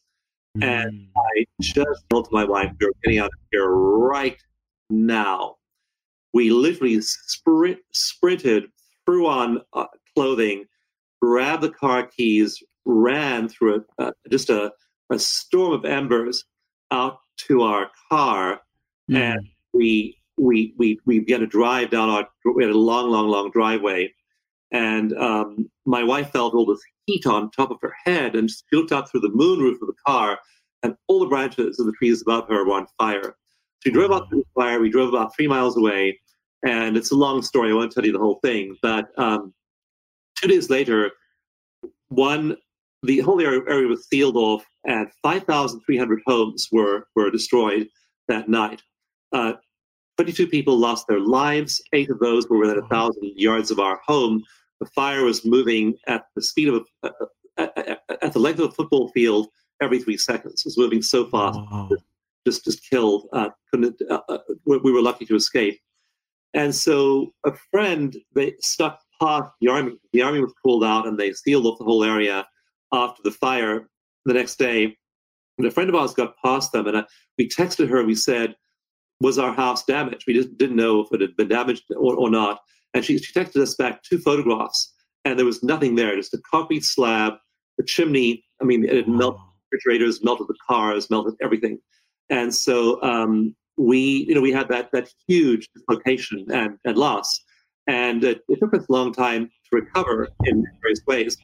And mm. I just told my wife, we're getting out of here right now. We literally sprint, sprinted, threw on uh, clothing, grabbed the car keys, ran through a, uh, just a, a storm of embers out to our car, mm. and we we we we began to drive down our. We had a long, long, long driveway, and um, my wife felt all this heat on top of her head, and she looked out through the moonroof of the car, and all the branches of the trees above her were on fire. So we drove out through the fire. We drove about three miles away, and it's a long story. I won't tell you the whole thing, but um, two days later, one the whole area, area was sealed off, and 5,300 homes were were destroyed that night. Uh, 22 people lost their lives. Eight of those were within a thousand yards of our home. The fire was moving at the speed of a, at, at the length of a football field every three seconds. It was moving so fast, wow. just just killed. Uh, couldn't, uh, uh we were lucky to escape. And so a friend they stuck past the army. The army was pulled out, and they sealed off the whole area after the fire. The next day, and a friend of ours got past them, and uh, we texted her. and We said, "Was our house damaged?" We just didn't know if it had been damaged or, or not. And she, she texted us back two photographs, and there was nothing there, just a concrete slab, the chimney. I mean, it had melted the refrigerators, melted the cars, melted everything. And so um, we, you know, we had that that huge dislocation and, and loss. And it, it, took us a long time to recover in various ways.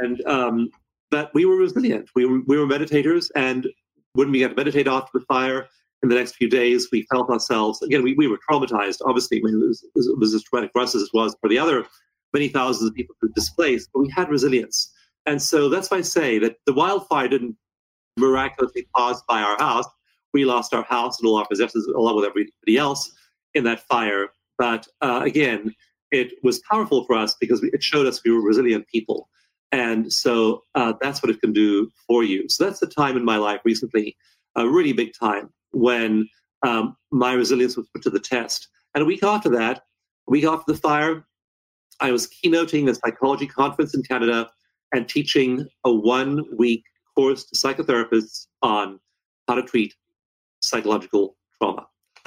And um, but we were resilient. We were, we were meditators, and when we got to meditate after the fire, in the next few days, we felt ourselves again. We, we were traumatized. Obviously, it was, it was as traumatic for us as it was for the other many thousands of people who displaced. But we had resilience, and so that's why I say that the wildfire didn't miraculously pause by our house. We lost our house and all our possessions, along with everybody else, in that fire. But uh, again, it was powerful for us because it showed us we were resilient people. And so uh, that's what it can do for you. So that's the time in my life recently, a really big time when um, my resilience was put to the test. And a week after that, a week after the fire, I was keynoting a psychology conference in Canada and teaching a one week course to psychotherapists on how to treat psychological trauma. *laughs*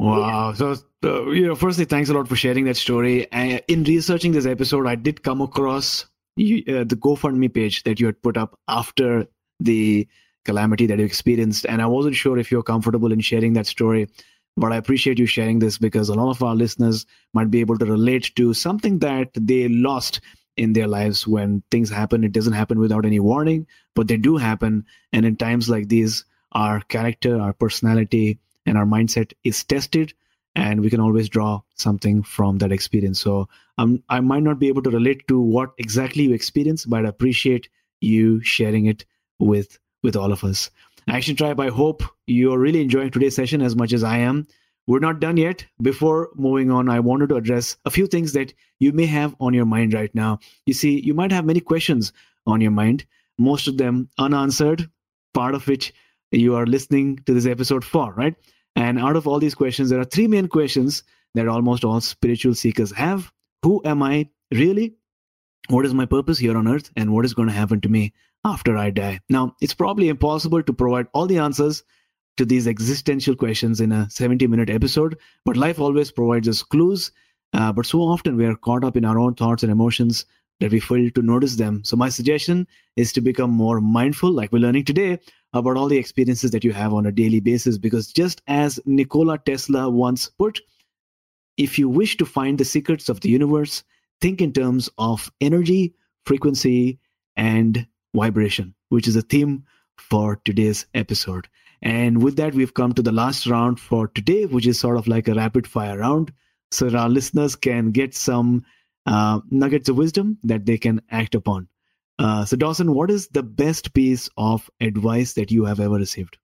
wow. So, uh, you know, firstly, thanks a lot for sharing that story. Uh, in researching this episode, I did come across you, uh, the GoFundMe page that you had put up after the calamity that you experienced. And I wasn't sure if you're comfortable in sharing that story, but I appreciate you sharing this because a lot of our listeners might be able to relate to something that they lost in their lives when things happen. It doesn't happen without any warning, but they do happen. And in times like these, our character, our personality, and our mindset is tested and we can always draw something from that experience. So um, i might not be able to relate to what exactly you experienced but i appreciate you sharing it with with all of us. Action tribe i hope you're really enjoying today's session as much as i am. We're not done yet. Before moving on i wanted to address a few things that you may have on your mind right now. You see you might have many questions on your mind most of them unanswered part of which you are listening to this episode for right and out of all these questions there are three main questions that almost all spiritual seekers have who am i really what is my purpose here on earth and what is going to happen to me after I die. Now, it's probably impossible to provide all the answers to these existential questions in a 70 minute episode, but life always provides us clues. Uh, but so often we are caught up in our own thoughts and emotions that we fail to notice them. So, my suggestion is to become more mindful, like we're learning today, about all the experiences that you have on a daily basis. Because just as Nikola Tesla once put, if you wish to find the secrets of the universe, think in terms of energy, frequency, and vibration, which is a theme for today's episode. And with that, we've come to the last round for today, which is sort of like a rapid fire round. So our listeners can get some uh, nuggets of wisdom that they can act upon. Uh, so, Dawson, what is the best piece of advice that you have ever received?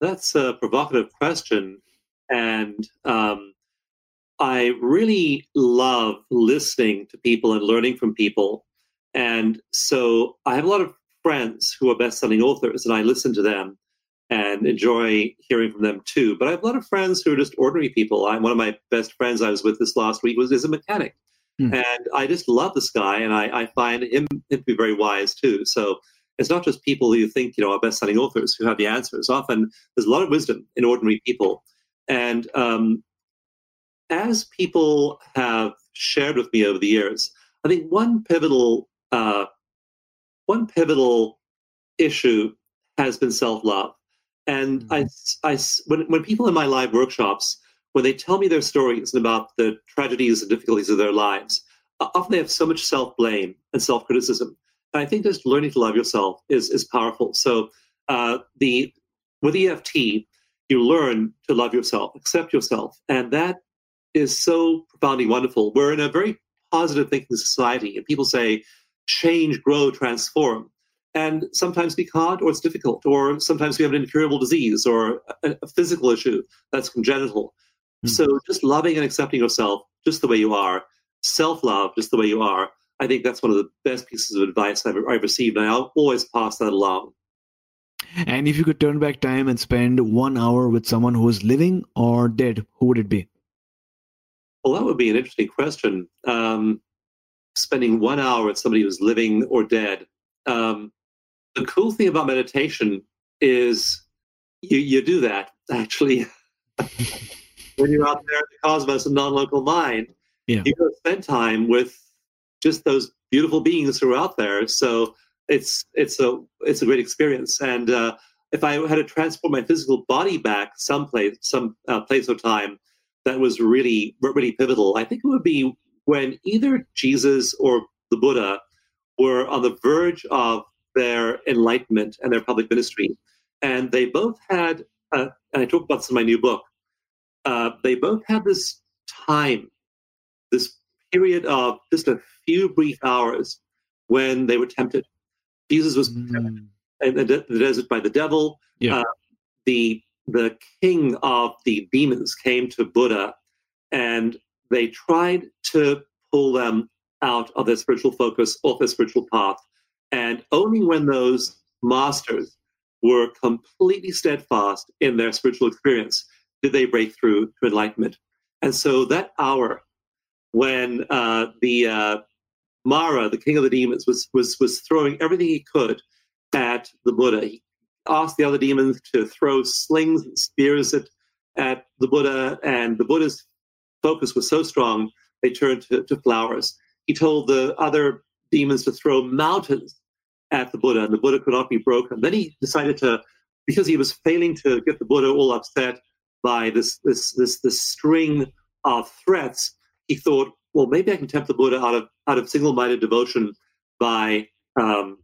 That's a provocative question. And um, I really love listening to people and learning from people. And so I have a lot of friends who are best-selling authors, and I listen to them and enjoy hearing from them too. But I have a lot of friends who are just ordinary people. I, one of my best friends I was with this last week was is a mechanic, hmm. and I just love this guy, and I, I find him, him to be very wise too. So it's not just people who you think you know are best-selling authors who have the answers. Often there's a lot of wisdom in ordinary people, and um, as people have shared with me over the years, I think one pivotal uh, one pivotal issue has been self love. And mm-hmm. I, I, when, when people in my live workshops, when they tell me their stories and about the tragedies and difficulties of their lives, often they have so much self blame and self criticism. And I think just learning to love yourself is, is powerful. So uh, the with EFT, you learn to love yourself, accept yourself, and that is so profoundly wonderful. We're in a very positive thinking society, and people say change, grow, transform. And sometimes we can't, or it's difficult, or sometimes we have an incurable disease or a, a physical issue that's congenital. Mm. So just loving and accepting yourself just the way you are, self love just the way you are, I think that's one of the best pieces of advice I've, I've received. And I'll always pass that along. And if you could turn back time and spend one hour with someone who is living or dead, who would it be? Well, that would be an interesting question. Um, spending one hour with somebody who's living or dead. Um, the cool thing about meditation is you, you do that actually *laughs* when you're out there in the cosmos and non-local mind. Yeah. You go spend time with just those beautiful beings who are out there. So it's it's a it's a great experience. And uh, if I had to transport my physical body back someplace, some uh, place or time that was really, really pivotal, I think it would be when either Jesus or the Buddha were on the verge of their enlightenment and their public ministry. And they both had, uh, and I talk about this in my new book, uh, they both had this time, this period of just a few brief hours when they were tempted. Jesus was mm. in the, the, desert by the devil. Yeah. Uh, the the king of the demons came to Buddha, and they tried to pull them out of their spiritual focus, off their spiritual path. And only when those masters were completely steadfast in their spiritual experience did they break through to enlightenment. And so that hour when uh, the uh, Mara, the king of the demons, was, was, was throwing everything he could at the Buddha, he asked the other demons to throw slings and spears at, at the Buddha, and the Buddha's focus was so strong, they turned to, to flowers. He told the other demons to throw mountains at the Buddha, and the Buddha could not be broken. Then he decided to, because he was failing to get the Buddha all upset by this this this this string of threats, he thought, well, maybe I can tempt the Buddha out of out of single-minded devotion by um,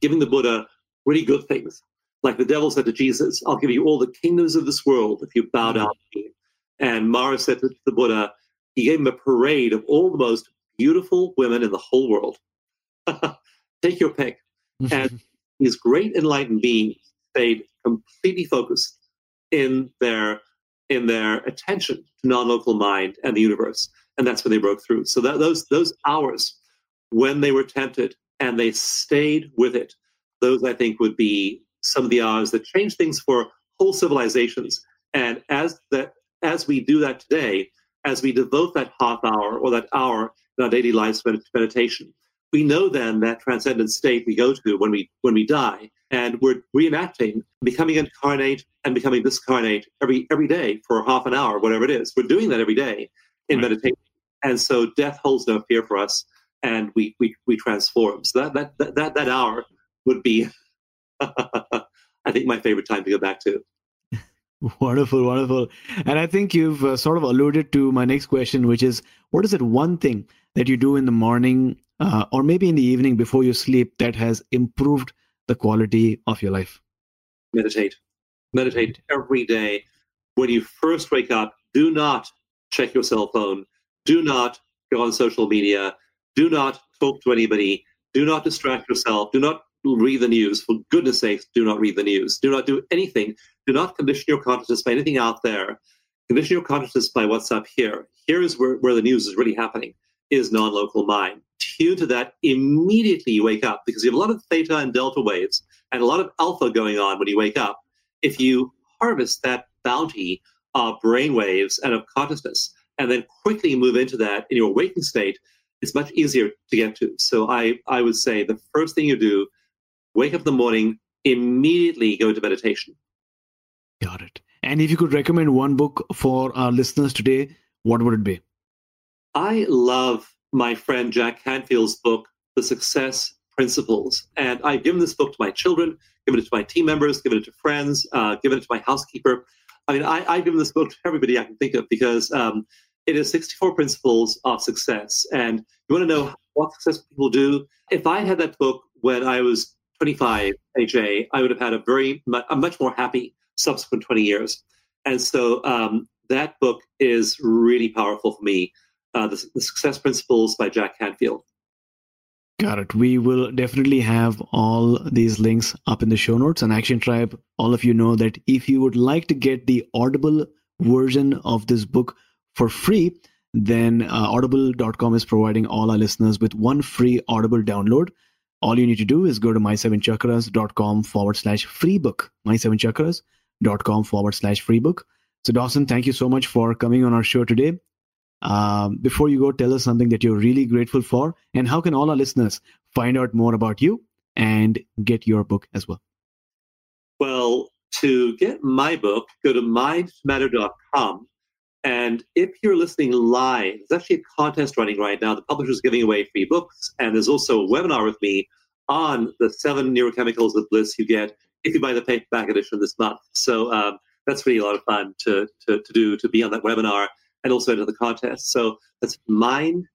giving the Buddha really good things. Like the devil said to Jesus, I'll give you all the kingdoms of this world if you bow down to me. And Mara said to the Buddha, he gave him a parade of all the most beautiful women in the whole world. *laughs* Take your pick. Mm-hmm. and these great enlightened beings stayed completely focused in their in their attention to non-local mind and the universe, and that's when they broke through. So that those those hours when they were tempted and they stayed with it, those I think would be some of the hours that change things for whole civilizations. And as that as we do that today, as we devote that half hour or that hour in our daily lives to meditation, we know then that transcendent state we go to when we when we die, and we're reenacting becoming incarnate and becoming discarnate every every day for half an hour, whatever it is. We're doing that every day in right. meditation, and so death holds no fear for us, and we we we transform. So that that that that, that hour would be, *laughs* I think, my favorite time to go back to. *laughs* Wonderful, wonderful. And I think you've uh, sort of alluded to my next question, which is what is it one thing that you do in the morning uh, or maybe in the evening before you sleep that has improved the quality of your life? Meditate. Meditate every day. When you first wake up, do not check your cell phone. Do not go on social media. Do not talk to anybody. Do not distract yourself. Do not read the news. For goodness sakes, do not read the news. Do not do anything. Do not condition your consciousness by anything out there. Condition your consciousness by what's up here. Here is where, where the news is really happening, is non-local mind tune to that immediately you wake up because you have a lot of theta and delta waves and a lot of alpha going on when you wake up. If you harvest that bounty of brain waves and of consciousness and then quickly move into that in your waking state, it's much easier to get to. So I, I would say the first thing you do, wake up in the morning, immediately go to meditation. Got it. And if you could recommend one book for our listeners today, what would it be? I love my friend Jack Canfield's book, The Success Principles. And I've given this book to my children, given it to my team members, given it to friends, uh, given it to my housekeeper. I mean, I, have given this book to everybody I can think of because um, it is 64 principles of success. And you want to know what successful people do? If I had that book when I was 25 AJ, I would have had a very, a much more happy subsequent 20 years. And so um, that book is really powerful for me uh, the, the Success Principles by Jack Canfield. Got it. We will definitely have all these links up in the show notes. And Action Tribe, all of you know that if you would like to get the Audible version of this book for free, then uh, audible.com is providing all our listeners with one free Audible download. All you need to do is go to my7chakras.com forward slash free book, my7chakras.com forward slash free book. So, Dawson, thank you so much for coming on our show today. Um, before you go, tell us something that you're really grateful for, and how can all our listeners find out more about you and get your book as well? Well, to get my book, go to mindmatter.com. And if you're listening live, there's actually a contest running right now. The publisher's giving away free books, and there's also a webinar with me on the seven neurochemicals of bliss you get if you buy the paperback edition this month. So um, that's really a lot of fun to, to, to do, to be on that webinar and also enter the contest. So that's mind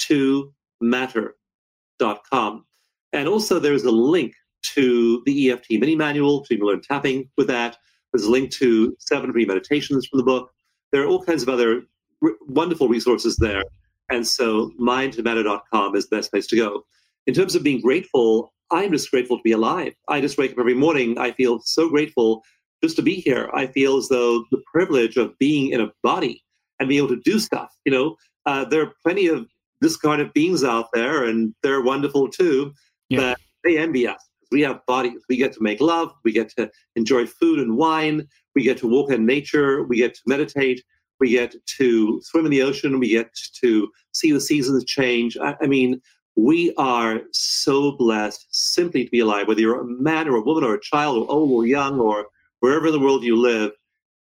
to matter.com. And also there's a link to the EFT mini manual, so you can learn tapping with that. There's a link to seven free meditations from the book. There are all kinds of other r- wonderful resources there. And so mindtomatter.com is the best place to go. In terms of being grateful, I'm just grateful to be alive. I just wake up every morning. I feel so grateful just to be here. I feel as though the privilege of being in a body and be able to do stuff. You know, uh, there are plenty of discarnate beings out there, and they're wonderful too. Yeah. But they envy us. We have bodies. We get to make love. We get to enjoy food and wine. We get to walk in nature. We get to meditate. We get to swim in the ocean. We get to see the seasons change. I, I mean, we are so blessed simply to be alive, whether you're a man or a woman or a child or old or young or wherever in the world you live,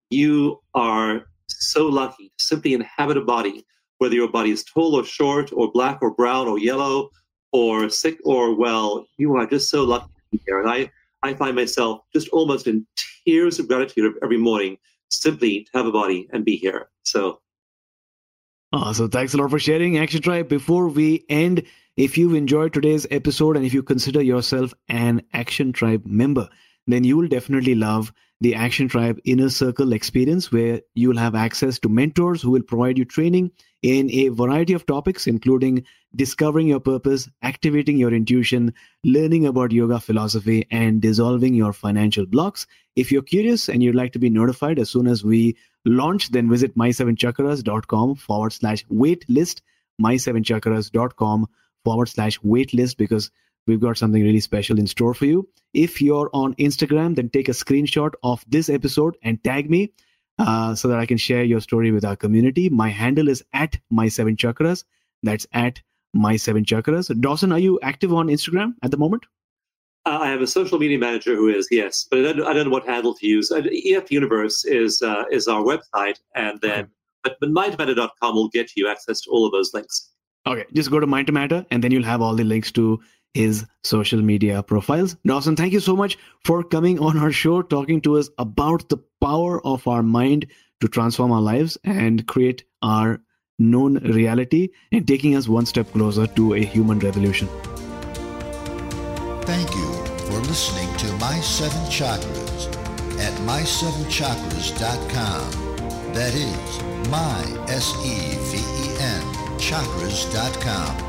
you are so lucky to simply inhabit a body, whether your body is tall or short or black or brown or yellow or sick or well, you are just so lucky to be here. And I, I find myself just almost in tears of gratitude every morning simply to have a body and be here. So Oh, so thanks a lot for sharing, Action Tribe. Before we end, if you've enjoyed today's episode and if you consider yourself an Action Tribe member, then you will definitely love the Action Tribe Inner Circle experience, where you will have access to mentors who will provide you training in a variety of topics, including discovering your purpose, activating your intuition, learning about yoga philosophy, and dissolving your financial blocks. If you're curious and you'd like to be notified as soon as we launch, then visit my7chakras.com forward slash wait list, my7chakras.com forward slash waitlist, because we've got something really special in store for you. If you're on Instagram, then take a screenshot of this episode and tag me uh, so that I can share your story with our community. My handle is at my7chakras. That's at my7chakras. Dawson, are you active on Instagram at the moment? Uh, I have a social media manager who is, yes, but I don't, I don't know what handle to use. Uh, EFT Universe is uh, is our website, and then okay. but, but mindtomatter.com will get you access to all of those links. Okay, just go to Mind to Matter, and then you'll have all the links to his social media profiles. Dawson, thank you so much for coming on our show, talking to us about the power of our mind to transform our lives and create our known reality and taking us one step closer to a human revolution. Thank you for listening to My Seven Chakras at my7chakras.com. That is my S E V E N chakras.com.